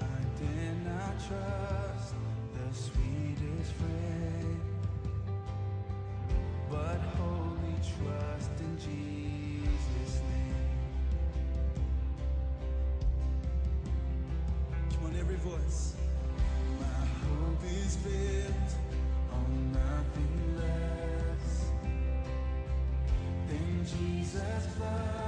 I dare not trust the sweetest friend, but trust in Jesus' name. Come on, every voice. My hope is built Jesus' blood